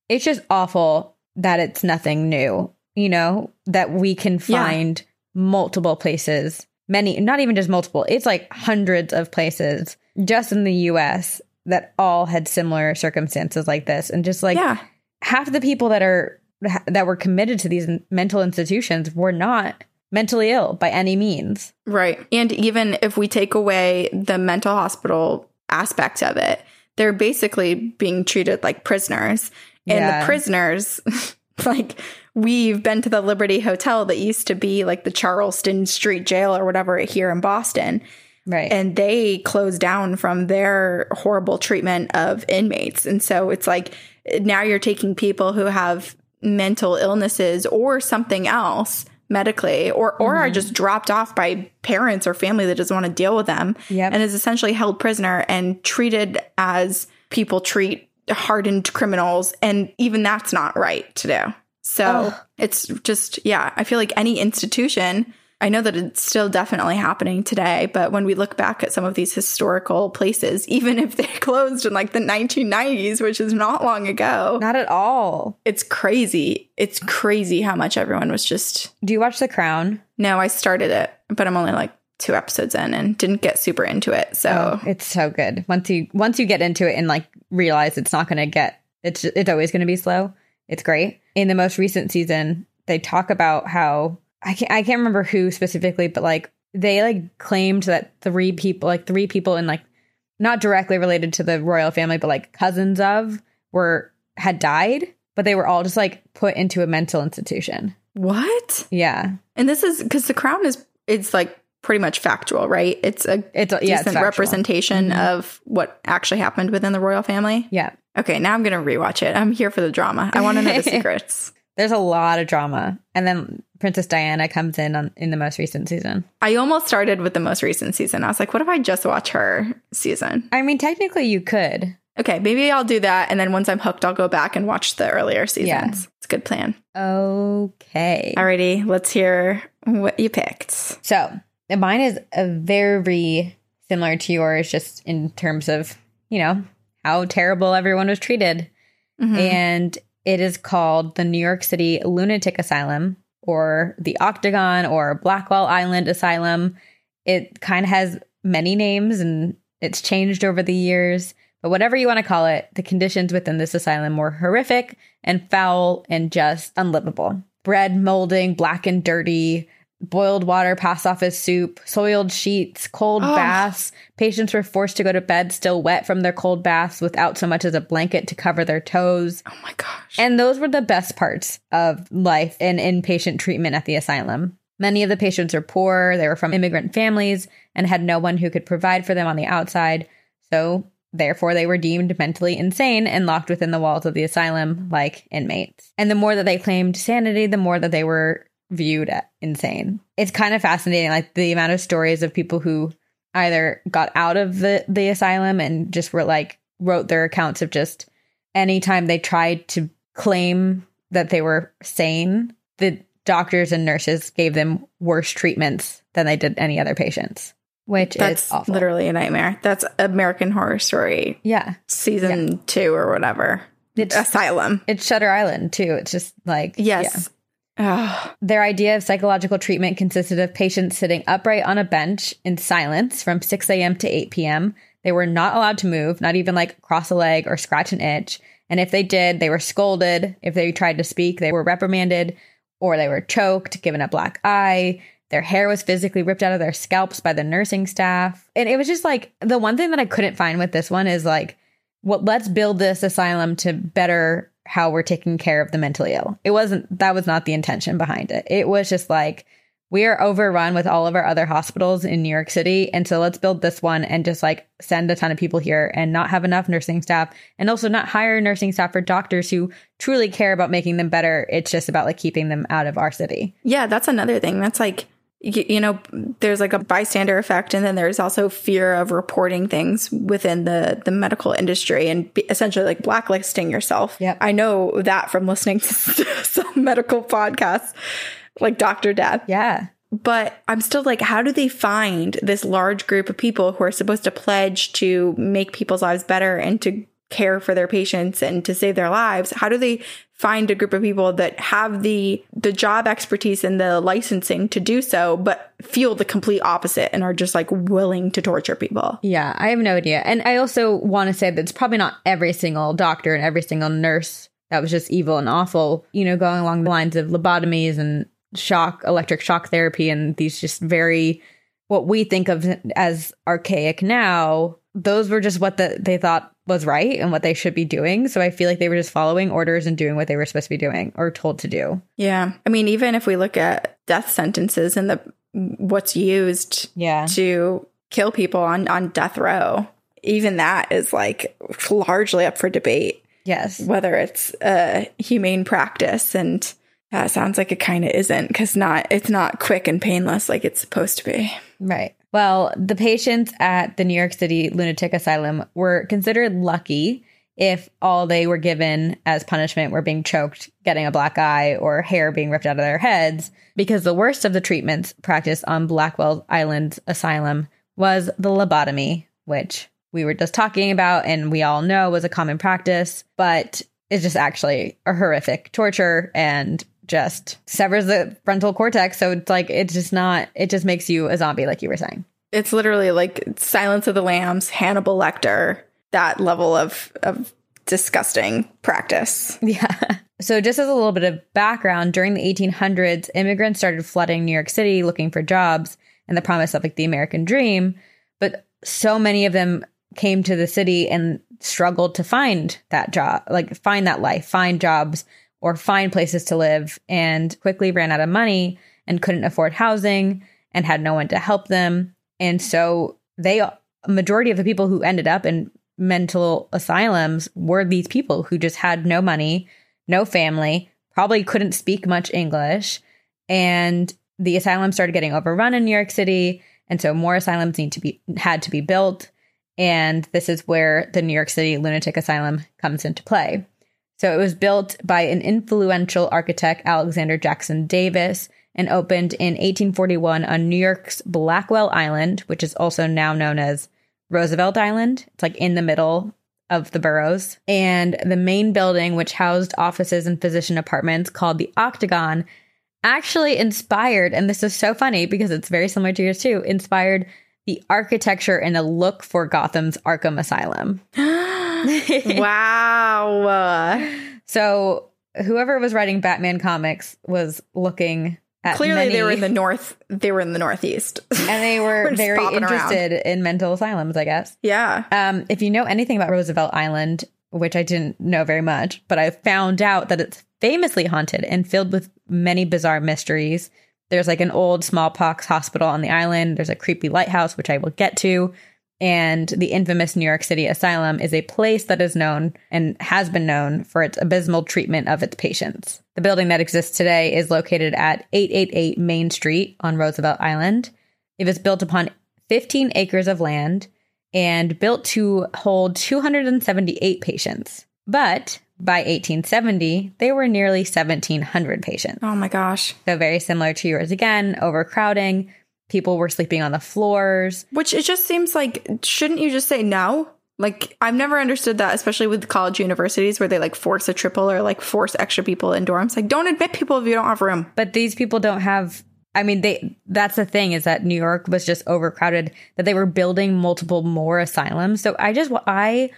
it's just awful that it's nothing new, you know, that we can Yeah. find multiple places, many, not even just multiple, it's like hundreds of places just in the US that all had similar circumstances like this. And just like, yeah. half of the people that are that were committed to these mental institutions were not mentally ill by any means. Right. And even if we take away the mental hospital aspect of it, they're basically being treated like prisoners. And Yeah. the prisoners, like, we've been to the Liberty Hotel that used to be like the Charleston Street Jail or whatever here in Boston. Right. And they closed down from their horrible treatment of inmates. And so it's like now you're taking people who have mental illnesses or something else medically or or are mm-hmm. just dropped off by parents or family that doesn't want to deal with them Yep. and is essentially held prisoner and treated as people treat hardened criminals and even that's not right to do. So it's just yeah, I feel like any institution I know that it's still definitely happening today, but when we look back at some of these historical places, even if they closed in like the 1990s, which is not long ago, not at all. it's crazy. It's crazy how much everyone was just. Do you watch The Crown? No, I started it, but I'm only like two episodes in and didn't get super into it. So oh, It's so good. Once you once you get into it and like realize it's not going to get it's it's always going to be slow. It's great. In the most recent season, they talk about how I can't I can't remember who specifically, but like they like claimed that three people like three people in like not directly related to the royal family, but like cousins of were had died, but they were all just like put into a mental institution. what? Yeah. And this is because the crown is it's like pretty much factual, right? It's a It's a- yeah, it's decent representation mm-hmm. of what actually happened within the royal family. Yeah. Okay, now I'm gonna rewatch it. I'm here for the drama. I want to know the secrets. There's a lot of drama. And then Princess Diana comes in on in the most recent season. I almost started with the most recent season. I was like, what if I just watch her season? I mean, technically you could. Okay, maybe I'll do that, and then once I'm hooked, I'll go back and watch the earlier seasons. Yeah. It's a good plan. Okay. Alrighty, let's hear what you picked. So mine is a very similar to yours, just in terms of, you know, how terrible everyone was treated. Mhm. And it is called the New York City Lunatic Asylum or the Octagon or Blackwell Island Asylum. It kind of has many names and it's changed over the years. But whatever you want to call it, the conditions within this asylum were horrific and foul and just unlivable. Bread molding, black and dirty, boiled water passed off as soup, soiled sheets, cold Ugh. baths. Patients were forced to go to bed still wet from their cold baths without so much as a blanket to cover their toes. Oh my gosh. And those were the best parts of life and inpatient treatment at the asylum. Many of the patients are poor, they were from immigrant families, and had no one who could provide for them on the outside. So, therefore, they were deemed mentally insane and locked within the walls of the asylum like inmates. And the more that they claimed sanity, the more that they were viewed insane. It's kind of fascinating, like the amount of stories of people who either got out of the, the asylum and just were like, wrote their accounts of just anytime they tried to claim that they were sane, the doctors and nurses gave them worse treatments than they did any other patients, which That's is awful. literally a nightmare. That's American Horror Story yeah. season two or whatever. It's Asylum. it's Shutter Island too. It's just like yeah. Ugh. Their idea of psychological treatment consisted of patients sitting upright on a bench in silence from 6 a.m. to 8 p.m. They were not allowed to move, not even like cross a leg or scratch an itch. And if they did, they were scolded. If they tried to speak, they were reprimanded or they were choked, given a black eye. Their hair was physically ripped out of their scalps by the nursing staff. And it was just like the one thing that I couldn't find with this one is like, well, let's build this asylum to better how we're taking care of the mentally ill. It wasn't, that was not the intention behind it. It was just like, we are overrun with all of our other hospitals in New York City. And so let's build this one and just like send a ton of people here and not have enough nursing staff and also not hire nursing staff for doctors who truly care about making them better. It's just about like keeping them out of our city. Yeah, that's another thing. That's like, you, you know, there's like a bystander effect, and then there's also fear of reporting things within the the medical industry and essentially like blacklisting yourself. Yeah, I know that from listening to some medical podcasts, like Doctor Death. Yeah. But I'm still like, how do they find this large group of people who are supposed to pledge to make people's lives better and to care for their patients and to save their lives? How do they find a group of people that have the the job expertise and the licensing to do so, but feel the complete opposite and are just like willing to torture people? Yeah, I have no idea. And I also want to say that it's probably not every single doctor and every single nurse that was just evil and awful, you know, going along the lines of lobotomies and shock, electric shock therapy, and these just very, what we think of as archaic now, those were just what the, they thought was right and what they should be doing. So I feel like they were just following orders and doing what they were supposed to be doing or told to do. Yeah. I mean, even if we look at death sentences and the what's used Yeah. to kill people on, on death row, even that is like largely up for debate. Yes. whether it's a humane practice and that sounds like it kind of isn't because not it's not quick and painless like it's supposed to be Right. Well, the patients at the New York City Lunatic Asylum were considered lucky if all they were given as punishment were being choked, getting a black eye, or hair being ripped out of their heads, because the worst of the treatments practiced on Blackwell Island Asylum was the lobotomy, which we were just talking about and we all know was a common practice, but it's just actually a horrific torture and just severs the frontal cortex. So it's like, it's just not, it just makes you a zombie, like you were saying. it's literally like silence of the lambs hannibal lecter that level of of disgusting practice Yeah. So, just as a little bit of background, during the 1800s, immigrants started flooding New York City looking for jobs and the promise of like the American dream. But so many of them came to the city and struggled to find that job, like find that life, find jobs, or find places to live, and quickly ran out of money and couldn't afford housing and had no one to help them. And so, they, a majority of the people who ended up in mental asylums were these people who just had no money no family, probably couldn't speak much English. And the asylum started getting overrun in New York City. And so more asylums need to be had to be built. And this is where the New York City Lunatic Asylum comes into play. So it was built by an influential architect, Alexander Jackson Davis, and opened in 1841 on New York's Blackwell Island, which is also now known as Roosevelt Island. It's like in the middle of the boroughs. And the main building, which housed offices and physician apartments called the Octagon, actually inspired, and this is so funny because it's very similar to yours too, inspired the architecture and the look for Gotham's Arkham Asylum. wow So whoever was writing Batman comics was looking at clearly many- they were in the north they were in the northeast and they were We're very bopping around. interested in mental asylums, I guess. yeah Um, if you know anything about Roosevelt Island, which I didn't know very much, but I found out that it's famously haunted and filled with many bizarre mysteries. There's like an old smallpox hospital on the island. There's a creepy lighthouse, which I will get to. And the infamous New York City Asylum is a place that is known and has been known for its abysmal treatment of its patients. The building that exists today is located at 888 Main Street on Roosevelt Island. It was built upon 15 acres of land and built to hold 278 patients. But by 1870, they were nearly 1,700 patients. oh my gosh So, very similar to yours again, overcrowding. People were sleeping on the floors. which it just seems like shouldn't you just say no like i've never understood that especially with college universities where they like force a triple or like force extra people in dorms like don't admit people if you don't have room But these people don't have. I mean, they. That's the thing is that New York was just overcrowded. That they were building multiple more asylums. So I just I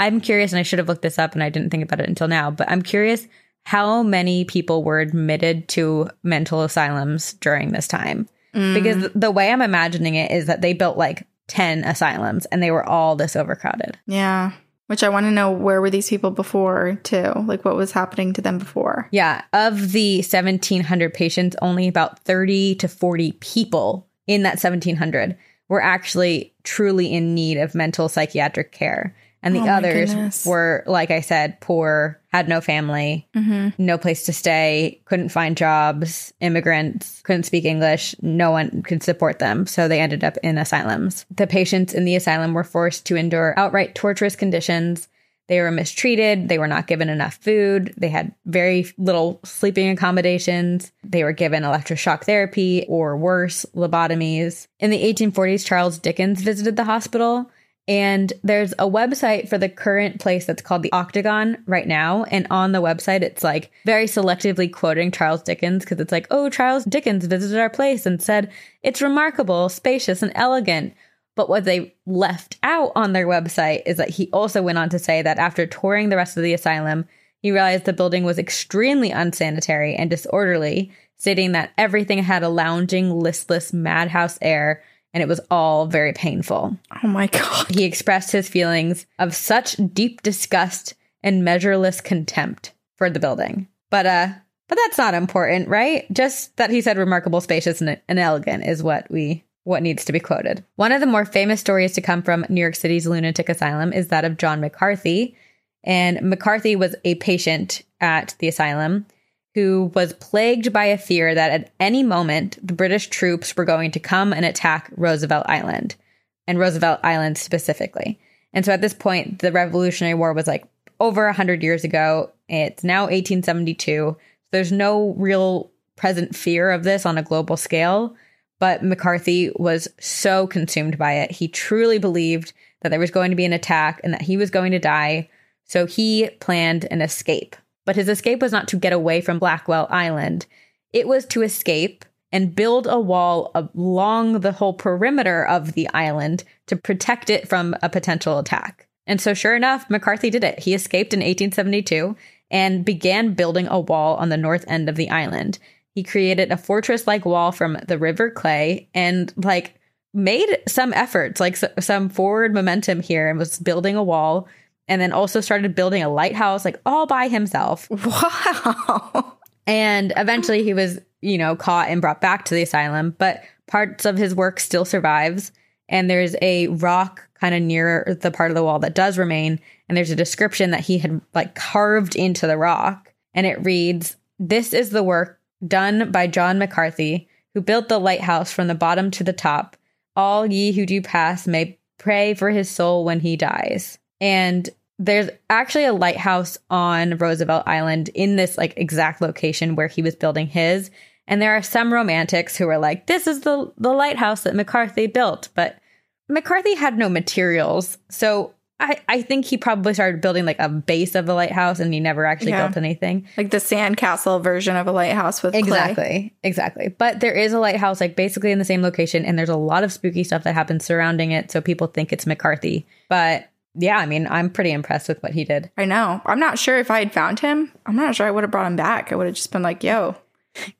I'm curious, and I should have looked this up, and I didn't think about it until now. But I'm curious how many people were admitted to mental asylums during this time. Because mm. the way I'm imagining it is that they built like 10 asylums and they were all this overcrowded. yeah Which I want to know where were these people before too? Like what was happening to them before? Yeah, of the 1700 patients, only about 30 to 40 people in that 1700 were actually truly in need of mental psychiatric care. And the Oh others goodness. were, like I said, poor, had no family, Mm-hmm. no place to stay, couldn't find jobs, immigrants, couldn't speak English, no one could support them. So they ended up in asylums. The patients in the asylum were forced to endure outright torturous conditions. They were mistreated. They were not given enough food. They had very little sleeping accommodations. They were given electroshock therapy or worse, lobotomies. In the 1840s, Charles Dickens visited the hospital. And there's a website for the current place that's called the Octagon right now. And on the website, it's like very selectively quoting Charles Dickens because it's like, oh, Charles Dickens visited our place and said, it's remarkable, spacious, and elegant. But what they left out on their website is that he also went on to say that after touring the rest of the asylum, he realized the building was extremely unsanitary and disorderly, stating that everything had a lounging, listless, madhouse air, and it was all very painful. Oh my god. He expressed his feelings of such deep disgust and measureless contempt for the building. But uh but that's not important, right? Just that he said remarkable, spacious, and, and elegant is what we what needs to be quoted. One of the more famous stories to come from New York City's lunatic asylum is that of John McCarthy. And McCarthy was a patient at the asylum who was plagued by a fear that at any moment the British troops were going to come and attack Roosevelt Island and Roosevelt Island specifically. And so at this point, the Revolutionary War was like over 100 years ago. It's now 1872. There's no real present fear of this on a global scale. But McCarthy was so consumed by it. He truly believed that there was going to be an attack and that he was going to die. So he planned an escape. But his escape was not to get away from Blackwell Island, it was to escape and build a wall along the whole perimeter of the island to protect it from a potential attack. And so, sure enough, McCarthy did it. He escaped in 1872 and began building a wall on the north end of the island. He created a fortress like wall from the River Clay and, like, made some efforts, like some forward momentum here, and was building a wall. And then also started building a lighthouse, like all by himself. Wow. And eventually he was, you know, caught and brought back to the asylum, but parts of his work still survives. And there's a rock kind of near the part of the wall that does remain. And there's a description that he had like carved into the rock. And it reads, This is the work done by John McCarthy, who built the lighthouse from the bottom to the top. All ye who do pass may pray for his soul when he dies. And there's actually a lighthouse on Roosevelt Island in this like exact location where he was building his. And there are some romantics who are like, this is the, the lighthouse that McCarthy built. But McCarthy had no materials. So I, I think he probably started building like a base of the lighthouse and he never actually Yeah. built anything. Like the sandcastle version of a lighthouse with clay. Exactly. Exactly. But there is a lighthouse like basically in the same location and there's a lot of spooky stuff that happens surrounding it. So people think it's McCarthy. But yeah, I mean, I'm pretty impressed with what he did. I know. I'm not sure if I had found him. I'm not sure I would have brought him back. I would have just been like, yo,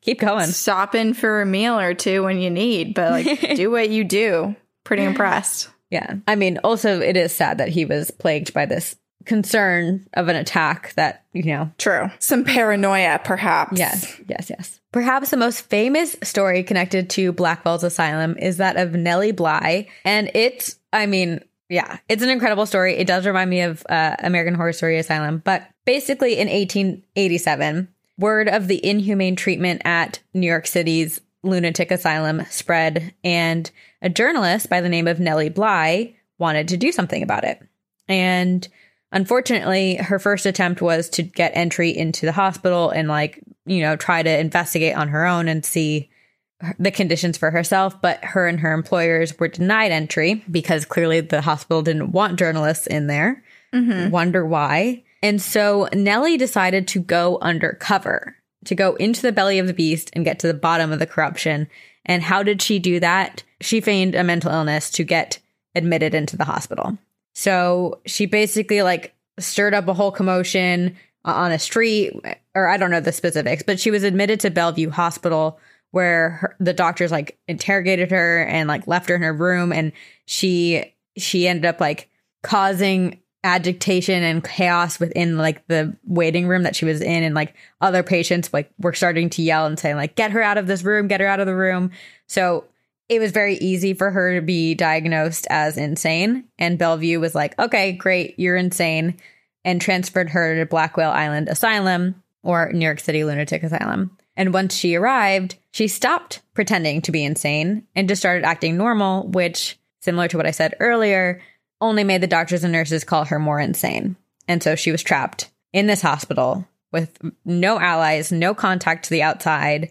Keep going. stop in for a meal or two when you need, but like do what you do. Pretty impressed. Yeah. I mean, also, it is sad that he was plagued by this concern of an attack that, you know, True. Some paranoia, perhaps. Yes, yes, yes. Perhaps the most famous story connected to Blackwell's Asylum is that of Nellie Bly. And it's, I mean, yeah, it's an incredible story. It does remind me of uh, American Horror Story Asylum. But basically, in 1887, word of the inhumane treatment at New York City's lunatic asylum spread, and a journalist by the name of Nellie Bly wanted to do something about it. And unfortunately, her first attempt was to get entry into the hospital and, like, you know, try to investigate on her own and see the conditions for herself. But her and her employers were denied entry because clearly the hospital didn't want journalists in there. Mm-hmm. Wonder why. And so Nellie decided to go undercover, to go into the belly of the beast and get to the bottom of the corruption. And how did she do that? She feigned a mental illness to get admitted into the hospital. So she basically like stirred up a whole commotion on a street, or I don't know the specifics, but she was admitted to Bellevue Hospital where her, the doctors like interrogated her and like left her in her room, and she she ended up like causing agitation and chaos within like the waiting room that she was in and like other patients like were starting to yell and saying like get her out of this room get her out of the room. So it was very easy for her to be diagnosed as insane and bellevue was like okay great you're insane and transferred her to blackwell island asylum or new york city lunatic asylum and once she arrived she stopped pretending to be insane and just started acting normal which similar to what i said earlier only made the doctors and nurses call her more insane. And so she was trapped in this hospital with no allies, no contact to the outside,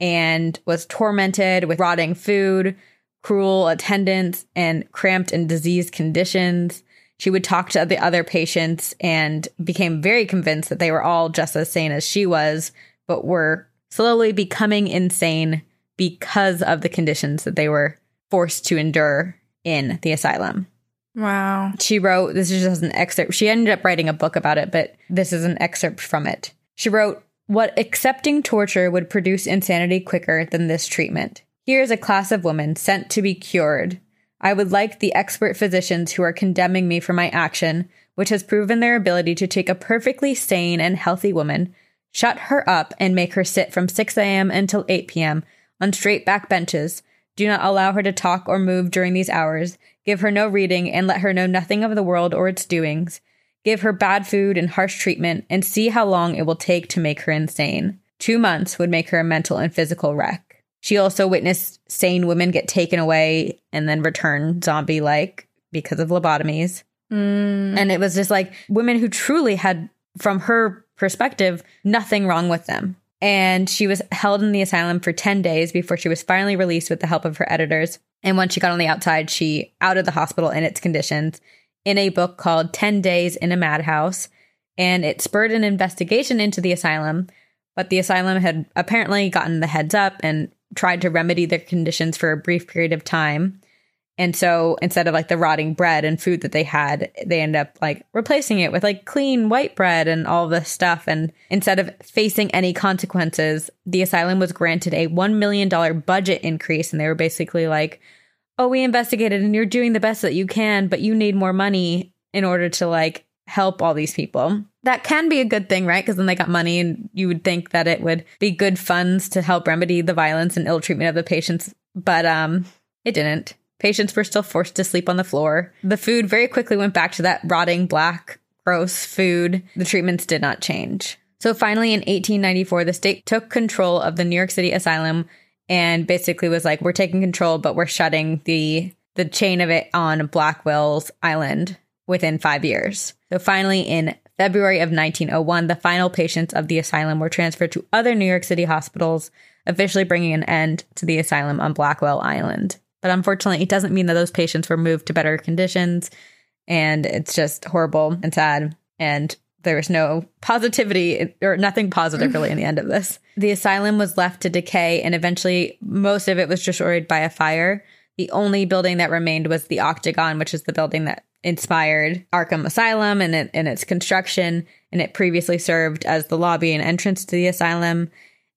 and was tormented with rotting food, cruel attendants, and cramped and diseased conditions. She would talk to the other patients and became very convinced that they were all just as sane as she was, but were slowly becoming insane because of the conditions that they were forced to endure in the asylum. Wow. She wrote, this is just an excerpt. She ended up writing a book about it, but this is an excerpt from it. She wrote, What accepting torture would produce insanity quicker than this treatment? Here is a class of women sent to be cured. I would like the expert physicians who are condemning me for my action, which has proven their ability to take a perfectly sane and healthy woman, shut her up, and make her sit from 6 a.m. until 8 p.m. on straight back benches. Do not allow her to talk or move during these hours Give her no reading and let her know nothing of the world or its doings. Give her bad food and harsh treatment and see how long it will take to make her insane. Two months would make her a mental and physical wreck. She also witnessed sane women get taken away and then return zombie like because of lobotomies. Mm. And it was just like women who truly had, from her perspective, nothing wrong with them. And she was held in the asylum for 10 days before she was finally released with the help of her editors. And once she got on the outside, she outed the hospital and its conditions in a book called 10 Days in a Madhouse. And it spurred an investigation into the asylum. But the asylum had apparently gotten the heads up and tried to remedy their conditions for a brief period of time. And so instead of like the rotting bread and food that they had, they end up like replacing it with like clean white bread and all this stuff. And instead of facing any consequences, the asylum was granted a $1 million budget increase. And they were basically like, oh, we investigated and you're doing the best that you can, but you need more money in order to like help all these people. That can be a good thing, right? Because then they got money and you would think that it would be good funds to help remedy the violence and ill treatment of the patients. But um it didn't. Patients were still forced to sleep on the floor. The food very quickly went back to that rotting black, gross food. The treatments did not change. So finally, in 1894, the state took control of the New York City asylum and basically was like, "We're taking control, but we're shutting the the chain of it on Blackwell's Island within five years." So finally, in February of 1901, the final patients of the asylum were transferred to other New York City hospitals, officially bringing an end to the asylum on Blackwell Island. But unfortunately, it doesn't mean that those patients were moved to better conditions. And it's just horrible and sad. And there was no positivity or nothing positive really in the end of this. The asylum was left to decay, and eventually, most of it was destroyed by a fire. The only building that remained was the Octagon, which is the building that inspired Arkham Asylum and, it, and its construction. And it previously served as the lobby and entrance to the asylum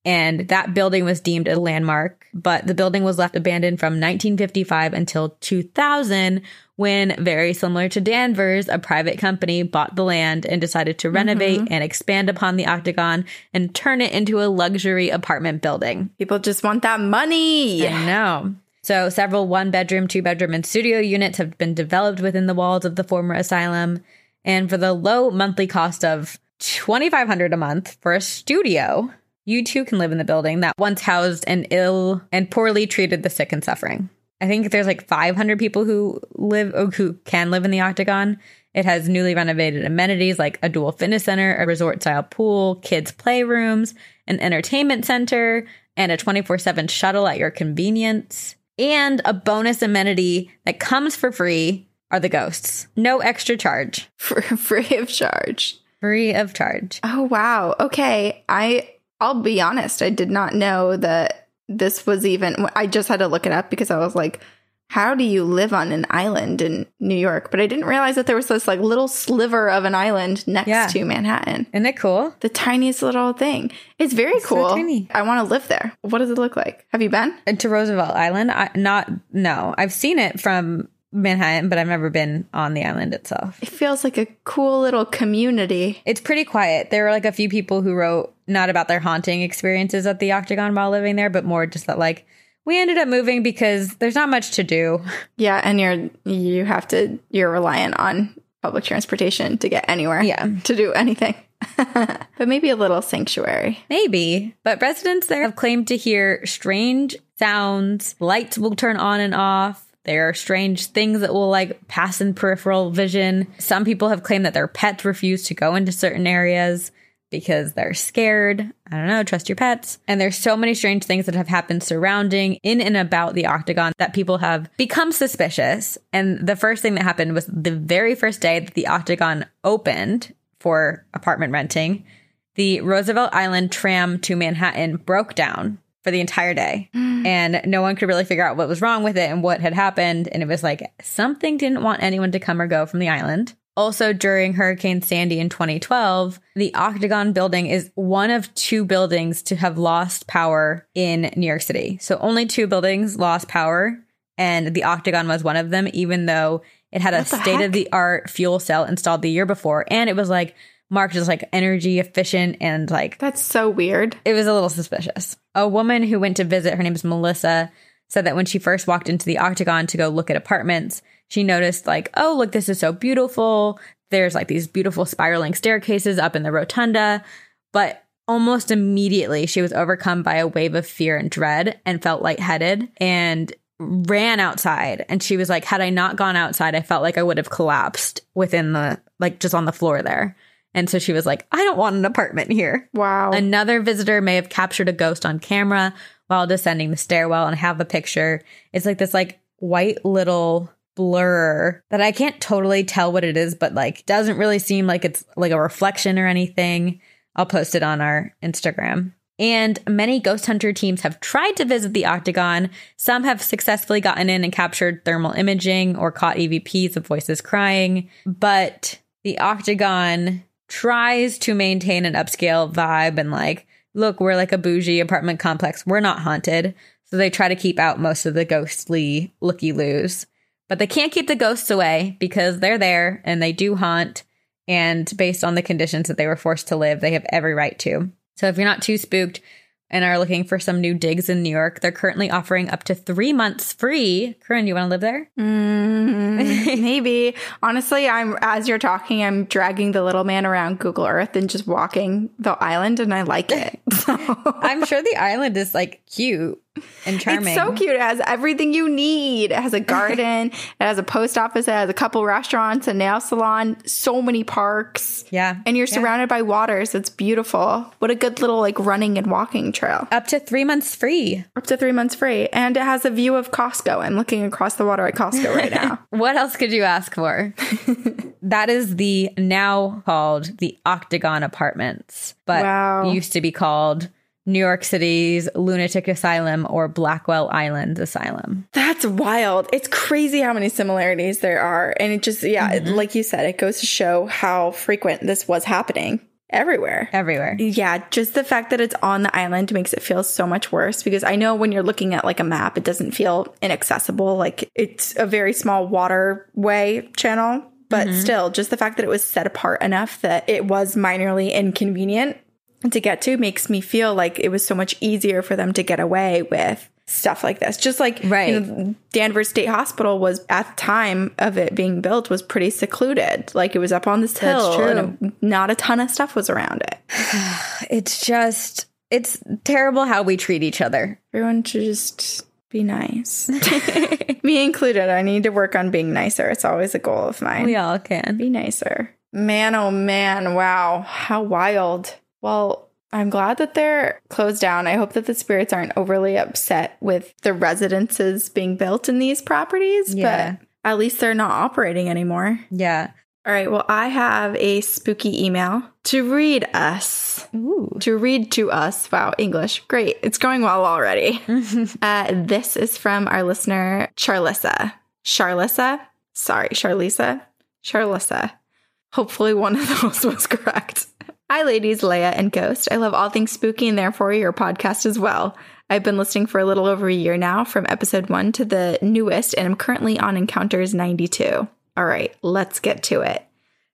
and that building was deemed a landmark, but the building was left abandoned from 1955 until 2000 when very similar to Danvers, a private company bought the land and decided to renovate mm-hmm. and expand upon the Octagon and turn it into a luxury apartment building. People just want that money. I know. So several one bedroom, two bedroom and studio units have been developed within the walls of the former asylum. And for the low monthly cost of 2500 a month for a studio, you too can live in the building that once housed an ill and poorly treated the sick and suffering. I think there's like 500 people who live or who can live in the Octagon. It has newly renovated amenities like a dual fitness center, a resort style pool, kids' playrooms, an entertainment center, and a 24 7 shuttle at your convenience. And a bonus amenity that comes for free are the ghosts. No extra charge. Free of charge. Free of charge. Oh, wow. Okay. I I'll be honest, I did not know that this was even I just had to look it up because I was like how do you live on an island in New York? But I didn't realize that there was this like little sliver of an island next yeah. to Manhattan. Isn't it cool? The tiniest little thing. It's very it's cool. So tiny. I want to live there. What does it look like? Have you been? Uh, to Roosevelt Island? I, not no. I've seen it from Manhattan, but I've never been on the island itself. It feels like a cool little community. It's pretty quiet. There were like a few people who wrote not about their haunting experiences at the Octagon while living there, but more just that like we ended up moving because there's not much to do. Yeah, and you're you have to you're reliant on public transportation to get anywhere. Yeah. To do anything. but maybe a little sanctuary. Maybe. But residents there have claimed to hear strange sounds. Lights will turn on and off. There are strange things that will like pass in peripheral vision. Some people have claimed that their pets refuse to go into certain areas because they're scared. I don't know, trust your pets. And there's so many strange things that have happened surrounding in and about the octagon that people have become suspicious. And the first thing that happened was the very first day that the octagon opened for apartment renting, the Roosevelt Island tram to Manhattan broke down for the entire day. And no one could really figure out what was wrong with it and what had happened. And it was like something didn't want anyone to come or go from the island. Also, during Hurricane Sandy in 2012, the Octagon building is one of two buildings to have lost power in New York City. So only two buildings lost power, and the Octagon was one of them, even though it had a What the state of the art fuel cell installed the year before. And it was like marked as like energy efficient and like That's so weird. it was a little suspicious. A woman who went to visit, her name is Melissa, said that when she first walked into the Octagon to go look at apartments, she noticed, like, oh, look, this is so beautiful. There's like these beautiful spiraling staircases up in the rotunda. But almost immediately, she was overcome by a wave of fear and dread and felt lightheaded and ran outside. And she was like, had I not gone outside, I felt like I would have collapsed within the, like, just on the floor there. And so she was like, I don't want an apartment here. Wow. Another visitor may have captured a ghost on camera while descending the stairwell and have a picture. It's like this like white little blur that I can't totally tell what it is, but like doesn't really seem like it's like a reflection or anything. I'll post it on our Instagram. And many ghost hunter teams have tried to visit the Octagon. Some have successfully gotten in and captured thermal imaging or caught EVPs of voices crying. But the Octagon tries to maintain an upscale vibe and like, look, we're like a bougie apartment complex. We're not haunted. So they try to keep out most of the ghostly looky loos. But they can't keep the ghosts away because they're there and they do haunt. And based on the conditions that they were forced to live, they have every right to. So if you're not too spooked and are looking for some new digs in New York, they're currently offering up to three months free. Corinne, you want to live there? Mm, maybe. Honestly, I'm as you're talking, I'm dragging the little man around Google Earth and just walking the island, and I like it. So. I'm sure the island is like cute and charming. It's so cute. It has everything you need. It has a garden. it has a post office. It has a couple restaurants, a nail salon, so many parks. Yeah. And you're Yeah. surrounded by water, so it's beautiful. What a good little like running and walking trail. Up to three months free. Up to three months free. And it has a view of Costco. I'm looking across the water at Costco right now. What else could you ask for? that is the now called the Octagon Apartments, but Wow. used to be called New York City's Lunatic Asylum or Blackwell Island Asylum. That's wild. It's crazy how many similarities there are. And it just, yeah, it- mm-hmm. like you said, it goes to show how frequent this was happening everywhere. Everywhere. Yeah, just the fact that it's on the island makes it feel so much worse because I know when you're looking at like a map, it doesn't feel inaccessible. Like it's a very small waterway channel, but mm-hmm. still, just the fact that it was set apart enough that it was minorly inconvenient to get to makes me feel like it was so much easier for them to get away with stuff like this. Just like Right. you know, Danvers State Hospital was at the time of it being built was pretty secluded. Like it was up on this hill and not a ton of stuff was around it. It's just, it's terrible how we treat each other. Everyone should just be nice. Me included. I need to work on being nicer. It's always a goal of mine. We all can. Be nicer. Man, oh man. Wow. How wild. Well, I'm glad that they're closed down. I hope that the spirits aren't overly upset with the residences being built in these properties, Yeah. but at least they're not operating anymore. Yeah. All right. Well, I have a spooky email to read us Ooh. to read to us. Wow, English. Great. It's going well already. uh, this is from our listener, Charlissa. Charlissa? Sorry, Charlissa? Charlissa. Hopefully one of those was correct. Hi, ladies, Leia and Ghost. I love all things spooky and therefore your podcast as well. I've been listening for a little over a year now, from episode one to the newest, and I'm currently on Encounters 92. All right, let's get to it.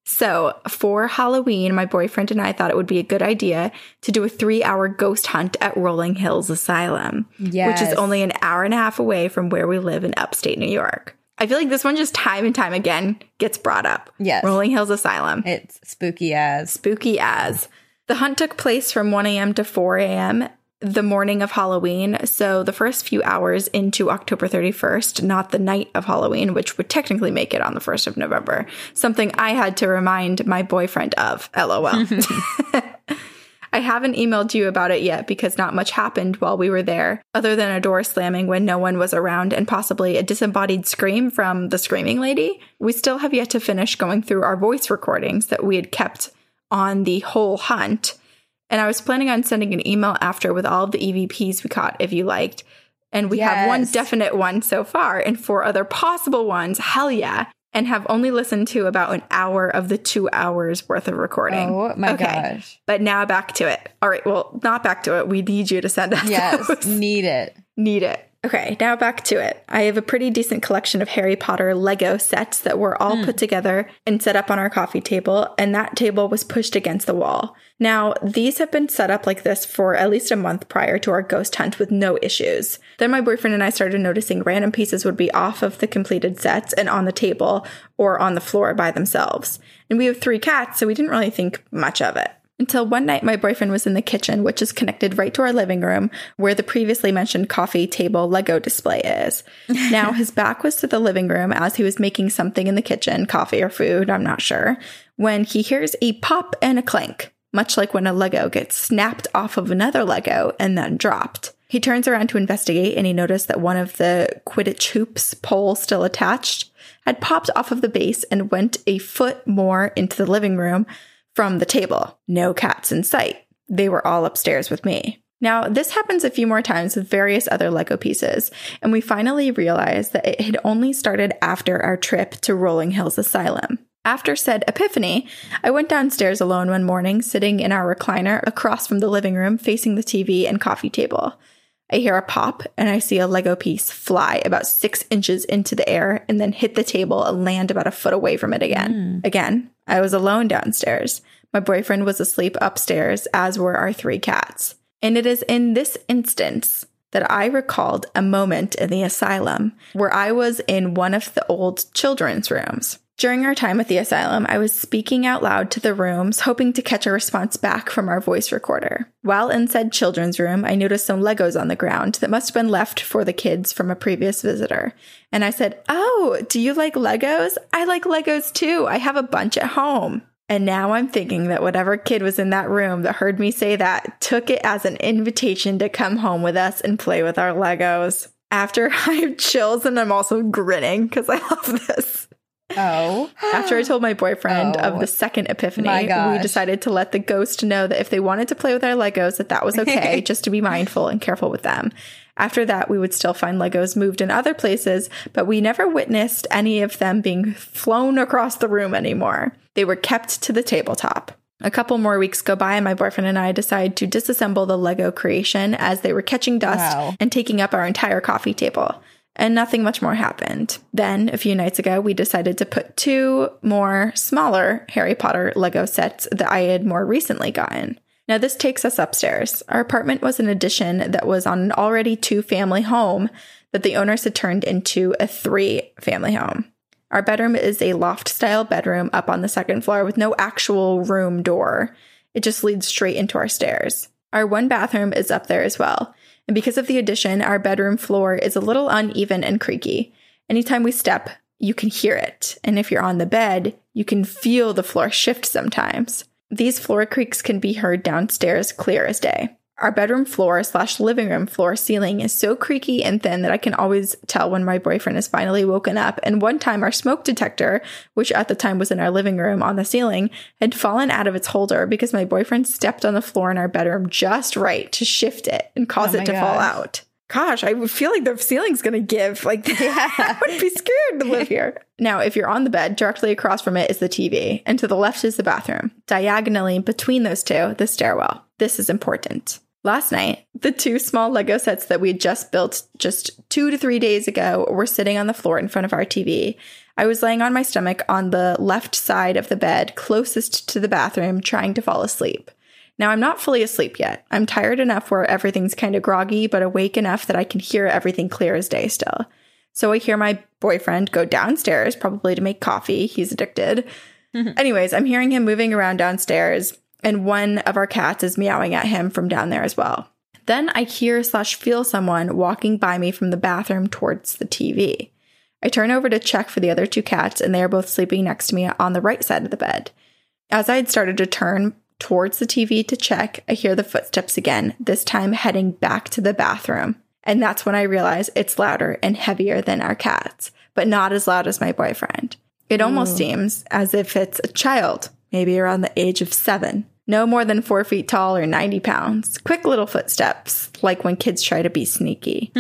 So, for Halloween, my boyfriend and I thought it would be a good idea to do a three hour ghost hunt at Rolling Hills Asylum, which is only an hour and a half away from where we live in upstate New York. I feel like this one just time and time again gets brought up. Yes. Rolling Hills Asylum It's spooky as. spooky as. The hunt took place from 1 a.m. to 4 a.m. the morning of Halloween. So the first few hours into October 31st, not the night of Halloween, which would technically make it on the 1st of November. Something I had to remind my boyfriend of. LOL. I haven't emailed you about it yet because not much happened while we were there, other than a door slamming when no one was around and possibly a disembodied scream from the screaming lady. We still have yet to finish going through our voice recordings that we had kept on the whole hunt. And I was planning on sending an email after with all of the EVPs we caught if you liked. And we have one definite one so far and four other possible ones. Hell yeah. And have only listened to about an hour of the two hours worth of recording. Oh my gosh. But now back to it. All right. Well, not back to it. We need you to send us. Yes, those. need it. Need it. Okay, now back to it. I have a pretty decent collection of Harry Potter Lego sets that were all hmm. put together and set up on our coffee table, and that table was pushed against the wall. Now, these have been set up like this for at least a month prior to our ghost hunt with no issues. Then my boyfriend and I started noticing random pieces would be off of the completed sets and on the table or on the floor by themselves. And we have three cats, so we didn't really think much of it. Until one night, my boyfriend was in the kitchen, which is connected right to our living room, where the previously mentioned coffee table Lego display is. Now, his back was to the living room as he was making something in the kitchen, coffee or food, I'm not sure, when he hears a pop and a clank, much like when a Lego gets snapped off of another Lego and then dropped. He turns around to investigate and he noticed that one of the Quidditch hoops pole still attached had popped off of the base and went a foot more into the living room from the table. No cats in sight. They were all upstairs with me. Now, this happens a few more times with various other Lego pieces, and we finally realized that it had only started after our trip to Rolling Hills Asylum. After said epiphany, I went downstairs alone one morning, sitting in our recliner across from the living room, facing the TV and coffee table. I hear a pop and I see a Lego piece fly about six inches into the air and then hit the table and land about a foot away from it again. Hmm. Again, I was alone downstairs. My boyfriend was asleep upstairs, as were our three cats. And it is in this instance that I recalled a moment in the asylum where I was in one of the old children's rooms. During our time at the asylum, I was speaking out loud to the rooms, hoping to catch a response back from our voice recorder. While in said children's room, I noticed some Legos on the ground that must have been left for the kids from a previous visitor. And I said, Oh, do you like Legos? I like Legos too. I have a bunch at home. And now I'm thinking that whatever kid was in that room that heard me say that took it as an invitation to come home with us and play with our Legos. After I have chills and I'm also grinning because I love this. Oh. After I told my boyfriend Oh, of the oh. second epiphany, we decided to let the ghost know that if they wanted to play with our Legos, that that was okay, just to be mindful and careful with them. After that, we would still find Legos moved in other places, but we never witnessed any of them being flown across the room anymore. They were kept to the tabletop. A couple more weeks go by, and my boyfriend and I decide to disassemble the Lego creation as they were catching dust Wow. and taking up our entire coffee table. And nothing much more happened. Then, a few nights ago, we decided to put two more smaller Harry Potter Lego sets that I had more recently gotten. Now, this takes us upstairs. Our apartment was an addition that was on an already two family home that the owners had turned into a three family home. Our bedroom is a loft style bedroom up on the second floor with no actual room door. It just leads straight into our stairs. Our one bathroom is up there as well. And because of the addition, our bedroom floor is a little uneven and creaky. Anytime we step, you can hear it. And if you're on the bed, you can feel the floor shift sometimes. These floor creaks can be heard downstairs clear as day. Our bedroom floor slash living room floor ceiling is so creaky and thin that I can always tell when my boyfriend is finally woken up. And one time, our smoke detector, which at the time was in our living room on the ceiling, had fallen out of its holder because my boyfriend stepped on the floor in our bedroom just right to shift it and cause Oh it to fall out. Gosh, I would feel like the ceiling's gonna give. Like, I would be scared to live here. Now, if you're on the bed, directly across from it is the TV, and to the left is the bathroom. Diagonally between those two, the stairwell. This is important. Last night, the two small Lego sets that we had just built just two to three days ago were sitting on the floor in front of our TV. I was laying on my stomach on the left side of the bed, closest to the bathroom, trying to fall asleep. Now, I'm not fully asleep yet. I'm tired enough where everything's kind of groggy, but awake enough that I can hear everything clear as day still. So I hear my boyfriend go downstairs, probably to make coffee. He's addicted. Mm-hmm. Anyways, I'm hearing him moving around downstairs, and one of our cats is meowing at him from down there as well. Then I hear slash feel someone walking by me from the bathroom towards the TV. I turn over to check for the other two cats, and they are both sleeping next to me on the right side of the bed. As I had started to turn towards the TV to check, I hear the footsteps again, this time heading back to the bathroom. And that's when I realize it's louder and heavier than our cats, but not as loud as my boyfriend. It almost seems as if it's a child, maybe around the age of seven. No more than four feet tall or 90 pounds. Quick little footsteps, like when kids try to be sneaky.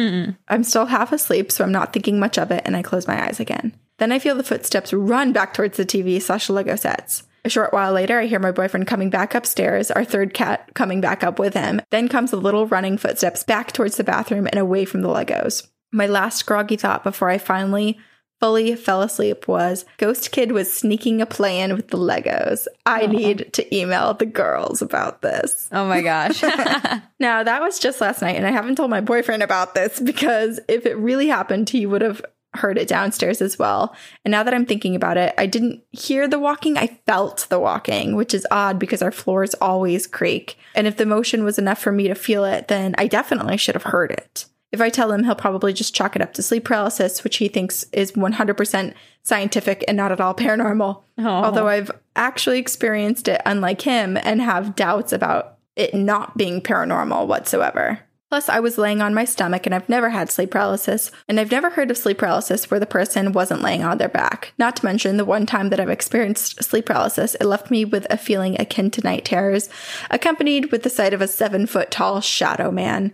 I'm still half asleep, so I'm not thinking much of it, and I close my eyes again. Then I feel the footsteps run back towards the TV slash Lego sets. A short while later, I hear my boyfriend coming back upstairs, our third cat coming back up with him. Then comes the little running footsteps back towards the bathroom and away from the Legos. My last groggy thought before I finally fully fell asleep was Ghost Kid was sneaking a plan with the Legos. I uh-huh. need to email the girls about this. Oh my gosh. Now, that was just last night, and I haven't told my boyfriend about this because if it really happened, he would have heard it downstairs as well. And now that I'm thinking about it, I didn't hear the walking, I felt the walking, which is odd because our floors always creak. And if the motion was enough for me to feel it, then I definitely should have heard it. If I tell him, he'll probably just chalk it up to sleep paralysis, which he thinks is 100% scientific and not at all paranormal. Although I've actually experienced it unlike him and have doubts about it not being paranormal whatsoever. Plus, I was laying on my stomach and I've never had sleep paralysis, and I've never heard of sleep paralysis where the person wasn't laying on their back. Not to mention, the one time that I've experienced sleep paralysis, it left me with a feeling akin to night terrors, accompanied with the sight of a seven foot tall shadow man.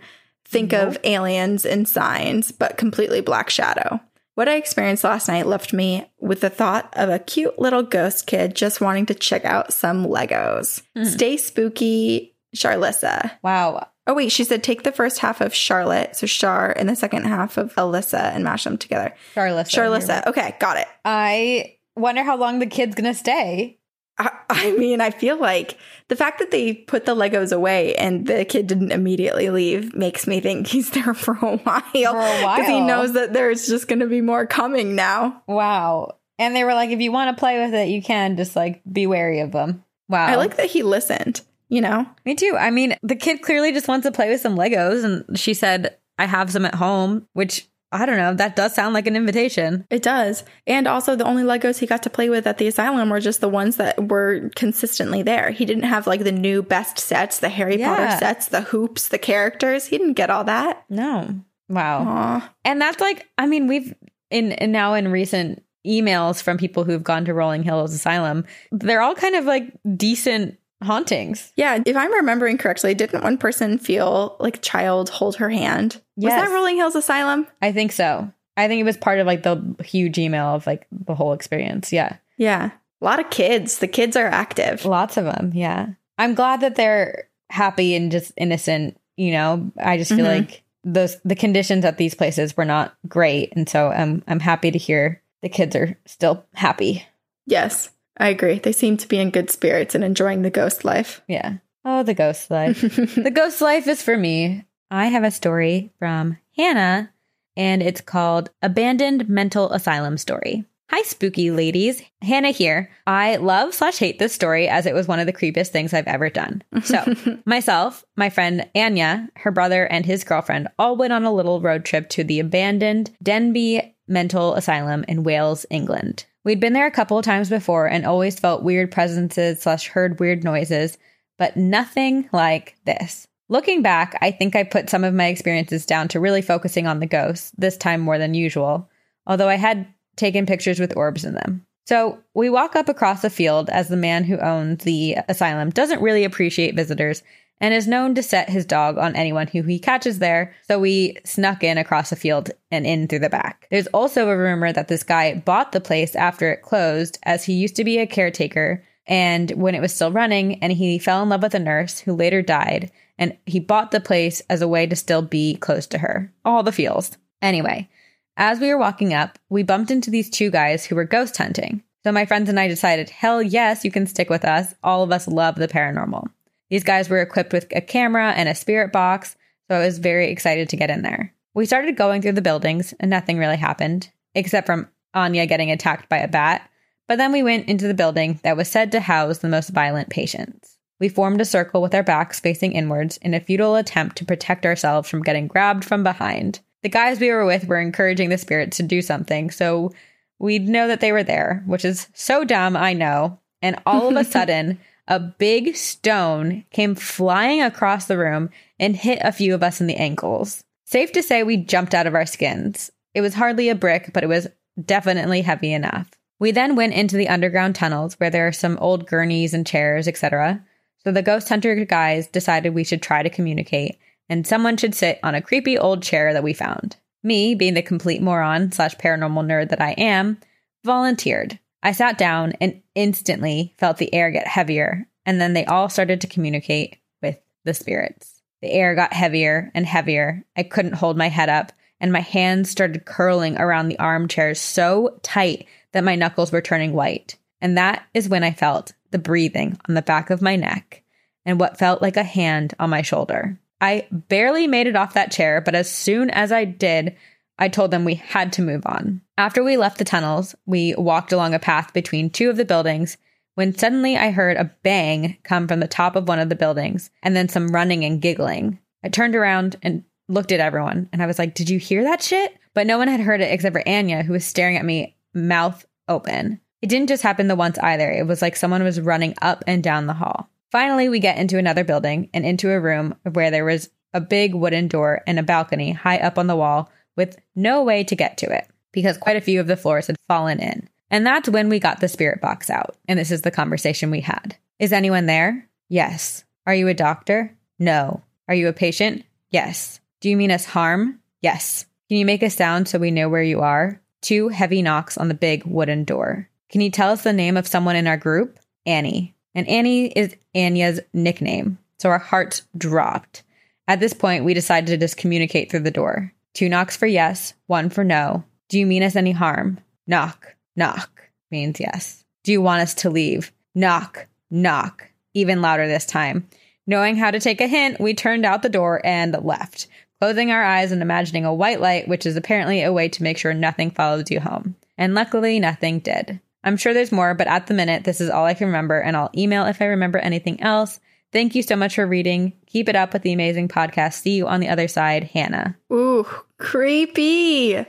Think of aliens and signs, but completely black shadow. What I experienced last night left me with the thought of a cute little ghost kid just wanting to check out some Legos. Hmm. Stay spooky, Charlissa. wow. Oh, wait, she said take the first half of Charlotte, so Char, and the second half of Alyssa and mash them together. Charlissa. Charlissa. Okay, got it. I wonder how long the kid's gonna stay. I, I mean, I feel like the fact that they put the Legos away and the kid didn't immediately leave makes me think he's there for a while. For a Because he knows that there's just going to be more coming now. Wow. And they were like, if you want to play with it, you can just like be wary of them. Wow. I like that he listened, you know? Me too. I mean, the kid clearly just wants to play with some Legos, and she said, I have some at home, which I don't know. That does sound like an invitation. It does. And also, the only Legos he got to play with at the asylum were just the ones that were consistently there. He didn't have like the new best sets, the Harry Yeah. Potter sets, the hoops, the characters. He didn't get all that. No. Wow. Aw. And that's like, I mean, we've in, in now in recent emails from people who've gone to Rolling Hills Asylum, they're all kind of like decent hauntings. Yeah, if I'm remembering correctly, didn't one person feel like a child hold her hand? Was that Rolling Hills Asylum? I think so. I think it was part of like the huge email of like the whole experience. Yeah. Yeah. A lot of kids. The kids are active. Lots of them. Yeah. I'm glad that they're happy and just innocent. You know, I just feel Mhm. like those the conditions at these places were not great, and so I'm I'm happy to hear the kids are still happy. Yes, I agree. They seem to be in good spirits and enjoying the ghost life. Yeah. Oh, the ghost life. the ghost life is for me. I have a story from Hannah, and it's called Abandoned Mental Asylum Story. Hi, spooky ladies. Hannah here. I love slash hate this story as it was one of the creepiest things I've ever done. So, myself, my friend Anya, her brother, and his girlfriend all went on a little road trip to the abandoned Denbigh Mental Asylum in Wales, England. We'd been there a couple of times before and always felt weird presences slash heard weird noises, but nothing like this. Looking back, I think I put some of my experiences down to really focusing on the ghosts, this time more than usual, although I had taken pictures with orbs in them. So we walk up across a field as the man who owns the asylum doesn't really appreciate visitors and is known to set his dog on anyone who he catches there. So we snuck in across the field and in through the back. There's also a rumor that this guy bought the place after it closed, as he used to be a caretaker and when it was still running, and he fell in love with a nurse who later died, and he bought the place as a way to still be close to her. All the feels. Anyway, as we were walking up, we bumped into these two guys who were ghost hunting. So my friends and I decided, hell yes, you can stick with us. All of us love the paranormal. These guys were equipped with a camera and a spirit box, so I was very excited to get in there. We started going through the buildings, and nothing really happened, except from Anya getting attacked by a bat. But then we went into the building that was said to house the most violent patients. We formed a circle with our backs facing inwards in a futile attempt to protect ourselves from getting grabbed from behind. The guys we were with were encouraging the spirits to do something, so we'd know that they were there, which is so dumb, I know. And all of a sudden, a big stone came flying across the room and hit a few of us in the ankles. Safe to say, we jumped out of our skins. It was hardly a brick, but it was definitely heavy enough. We then went into the underground tunnels where there are some old gurneys and chairs, etc. So the ghost hunter guys decided we should try to communicate, and someone should sit on a creepy old chair that we found. Me, being the complete moron slash paranormal nerd that I am, volunteered. I sat down and instantly felt the air get heavier, and then they all started to communicate with the spirits. The air got heavier and heavier. I couldn't hold my head up, and my hands started curling around the armchairs so tight that my knuckles were turning white. And that is when I felt the breathing on the back of my neck and what felt like a hand on my shoulder. I barely made it off that chair, but as soon as I did, I told them we had to move on. After we left the tunnels, we walked along a path between two of the buildings when suddenly I heard a bang come from the top of one of the buildings and then some running and giggling. I turned around and looked at everyone and I was like, Did you hear that shit? But no one had heard it except for Anya, who was staring at me, mouth open. It didn't just happen the once either. It was like someone was running up and down the hall. Finally, we get into another building and into a room where there was a big wooden door and a balcony high up on the wall with no way to get to it because quite a few of the floors had fallen in. And that's when we got the spirit box out. And this is the conversation we had. Is anyone there? Yes. Are you a doctor? No. Are you a patient? Yes. Do you mean us harm? Yes. Can you make a sound so we know where you are? Two heavy knocks on the big wooden door. Can you tell us the name of someone in our group? Annie. And Annie is Anya's nickname. So our hearts dropped. At this point, we decided to just communicate through the door. Two knocks for yes, one for no. Do you mean us any harm? Knock, knock means yes. Do you want us to leave? Knock, knock. Even louder this time. Knowing how to take a hint, we turned out the door and left, closing our eyes and imagining a white light, which is apparently a way to make sure nothing follows you home. And luckily, nothing did. I'm sure there's more, but at the minute, this is all I can remember, and I'll email if I remember anything else. Thank you so much for reading. Keep it up with the amazing podcast. See you on the other side, Hannah. Ooh, creepy.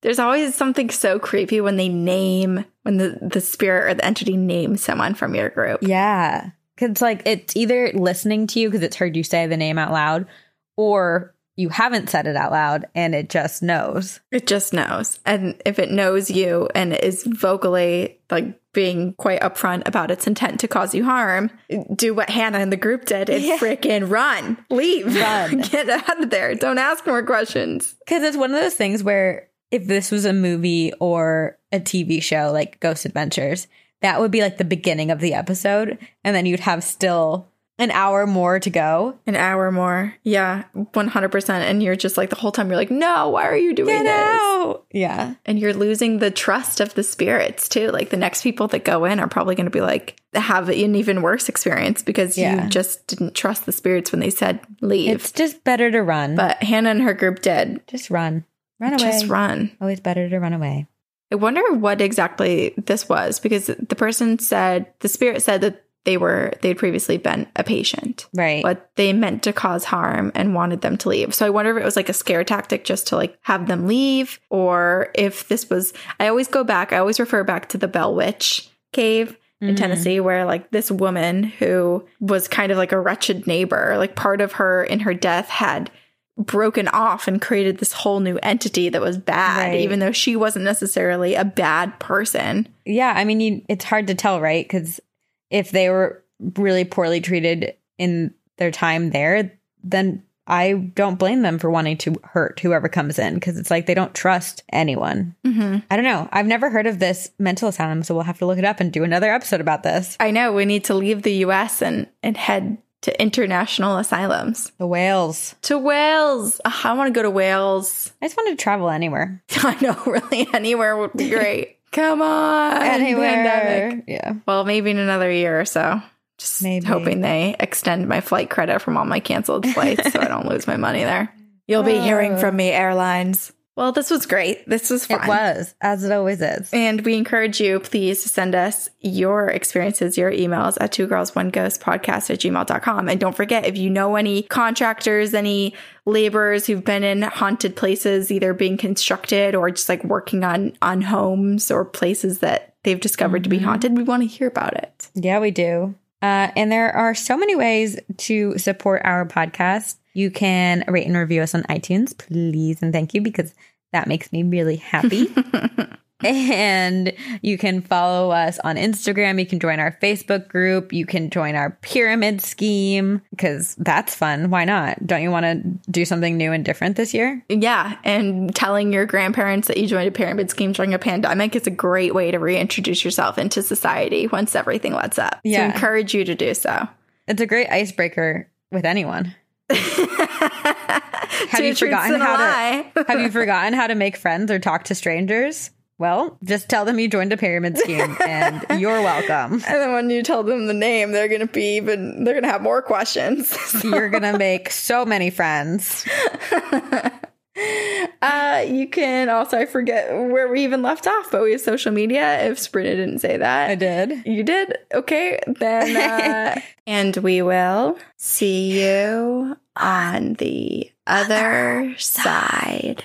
There's always something so creepy when they name, when the, the spirit or the entity names someone from your group. Yeah. Cause like it's either listening to you because it's heard you say the name out loud, or you haven't said it out loud and it just knows. It just knows. And if it knows you and is vocally like being quite upfront about its intent to cause you harm, do what Hannah and the group did and Yeah. freaking run, leave, Run. get out of there. Don't ask more questions. Because it's one of those things where if this was a movie or a TV show like Ghost Adventures, that would be like the beginning of the episode. And then you'd have still an hour more to go. An hour more. Yeah, 100%. And you're just like, the whole time you're like, no, why are you doing Get this? out. Yeah. And you're losing the trust of the spirits too. Like the next people that go in are probably going to be like, have an even worse experience because Yeah. you just didn't trust the spirits when they said leave. It's just better to run. but Hannah and her group did. just run. Run away. Just run. Always better to run away. I wonder what exactly this was because the person said, the spirit said that they were, they'd previously been a patient. Right. But they meant to cause harm and wanted them to leave. So I wonder if it was like a scare tactic just to like have them leave, or if this was. I always go back. I always refer back to the Bell Witch Cave in mm-hmm. Tennessee, where like this woman who was kind of like a wretched neighbor, like part of her in her death had broken off and created this whole new entity that was bad, Right. even though she wasn't necessarily a bad person. Yeah, I mean, you, it's hard to tell, right? Because if they were really poorly treated in their time there, then I don't blame them for wanting to hurt whoever comes in because it's like they don't trust anyone. Mm-hmm. I don't know. I've never heard of this mental asylum, so we'll have to look it up and do another episode about this. I know we need to leave the US and, and head to international asylums. The whales. To Wales. Ugh, I want to go to Wales. I just wanted to travel anywhere. I know, really, anywhere would be great. Come on. Anywhere. pandemic. Yeah. Well, maybe in another year or so. Just Maybe. hoping they extend my flight credit from all my canceled flights so I don't lose my money there. You'll be hearing oh. from me, airlines. Well, this was great. This was fun. It was, as it always is. And we encourage you, please, to send us your experiences, your emails at two girls, one ghost podcast at gmail.com. And don't forget, if you know any contractors, any laborers who've been in haunted places, either being constructed or just like working on, on homes or places that they've discovered to be haunted, we want to hear about it. Yeah, we do. Uh, and there are so many ways to support our podcast. You can rate and review us on iTunes, please, and thank you because that makes me really happy. and you can follow us on Instagram. You can join our Facebook group. You can join our pyramid scheme because that's fun. Why not? Don't you want to do something new and different this year? Yeah. And telling your grandparents that you joined a pyramid scheme during a pandemic is a great way to reintroduce yourself into society once everything lets up. Yeah. So encourage you to do so. It's a great icebreaker with anyone. Have you forgotten how lie. to have you forgotten how to make friends or talk to strangers? Well, just tell them you joined a pyramid scheme and you're welcome. And then when you tell them the name, they're going to be even, they're going to have more questions. You're going to make so many friends. Uh, you can also, I forget where we even left off, but we have social media. If Sabrina didn't say that, I did. You did? Okay. Then, uh, and we will see you on the other side.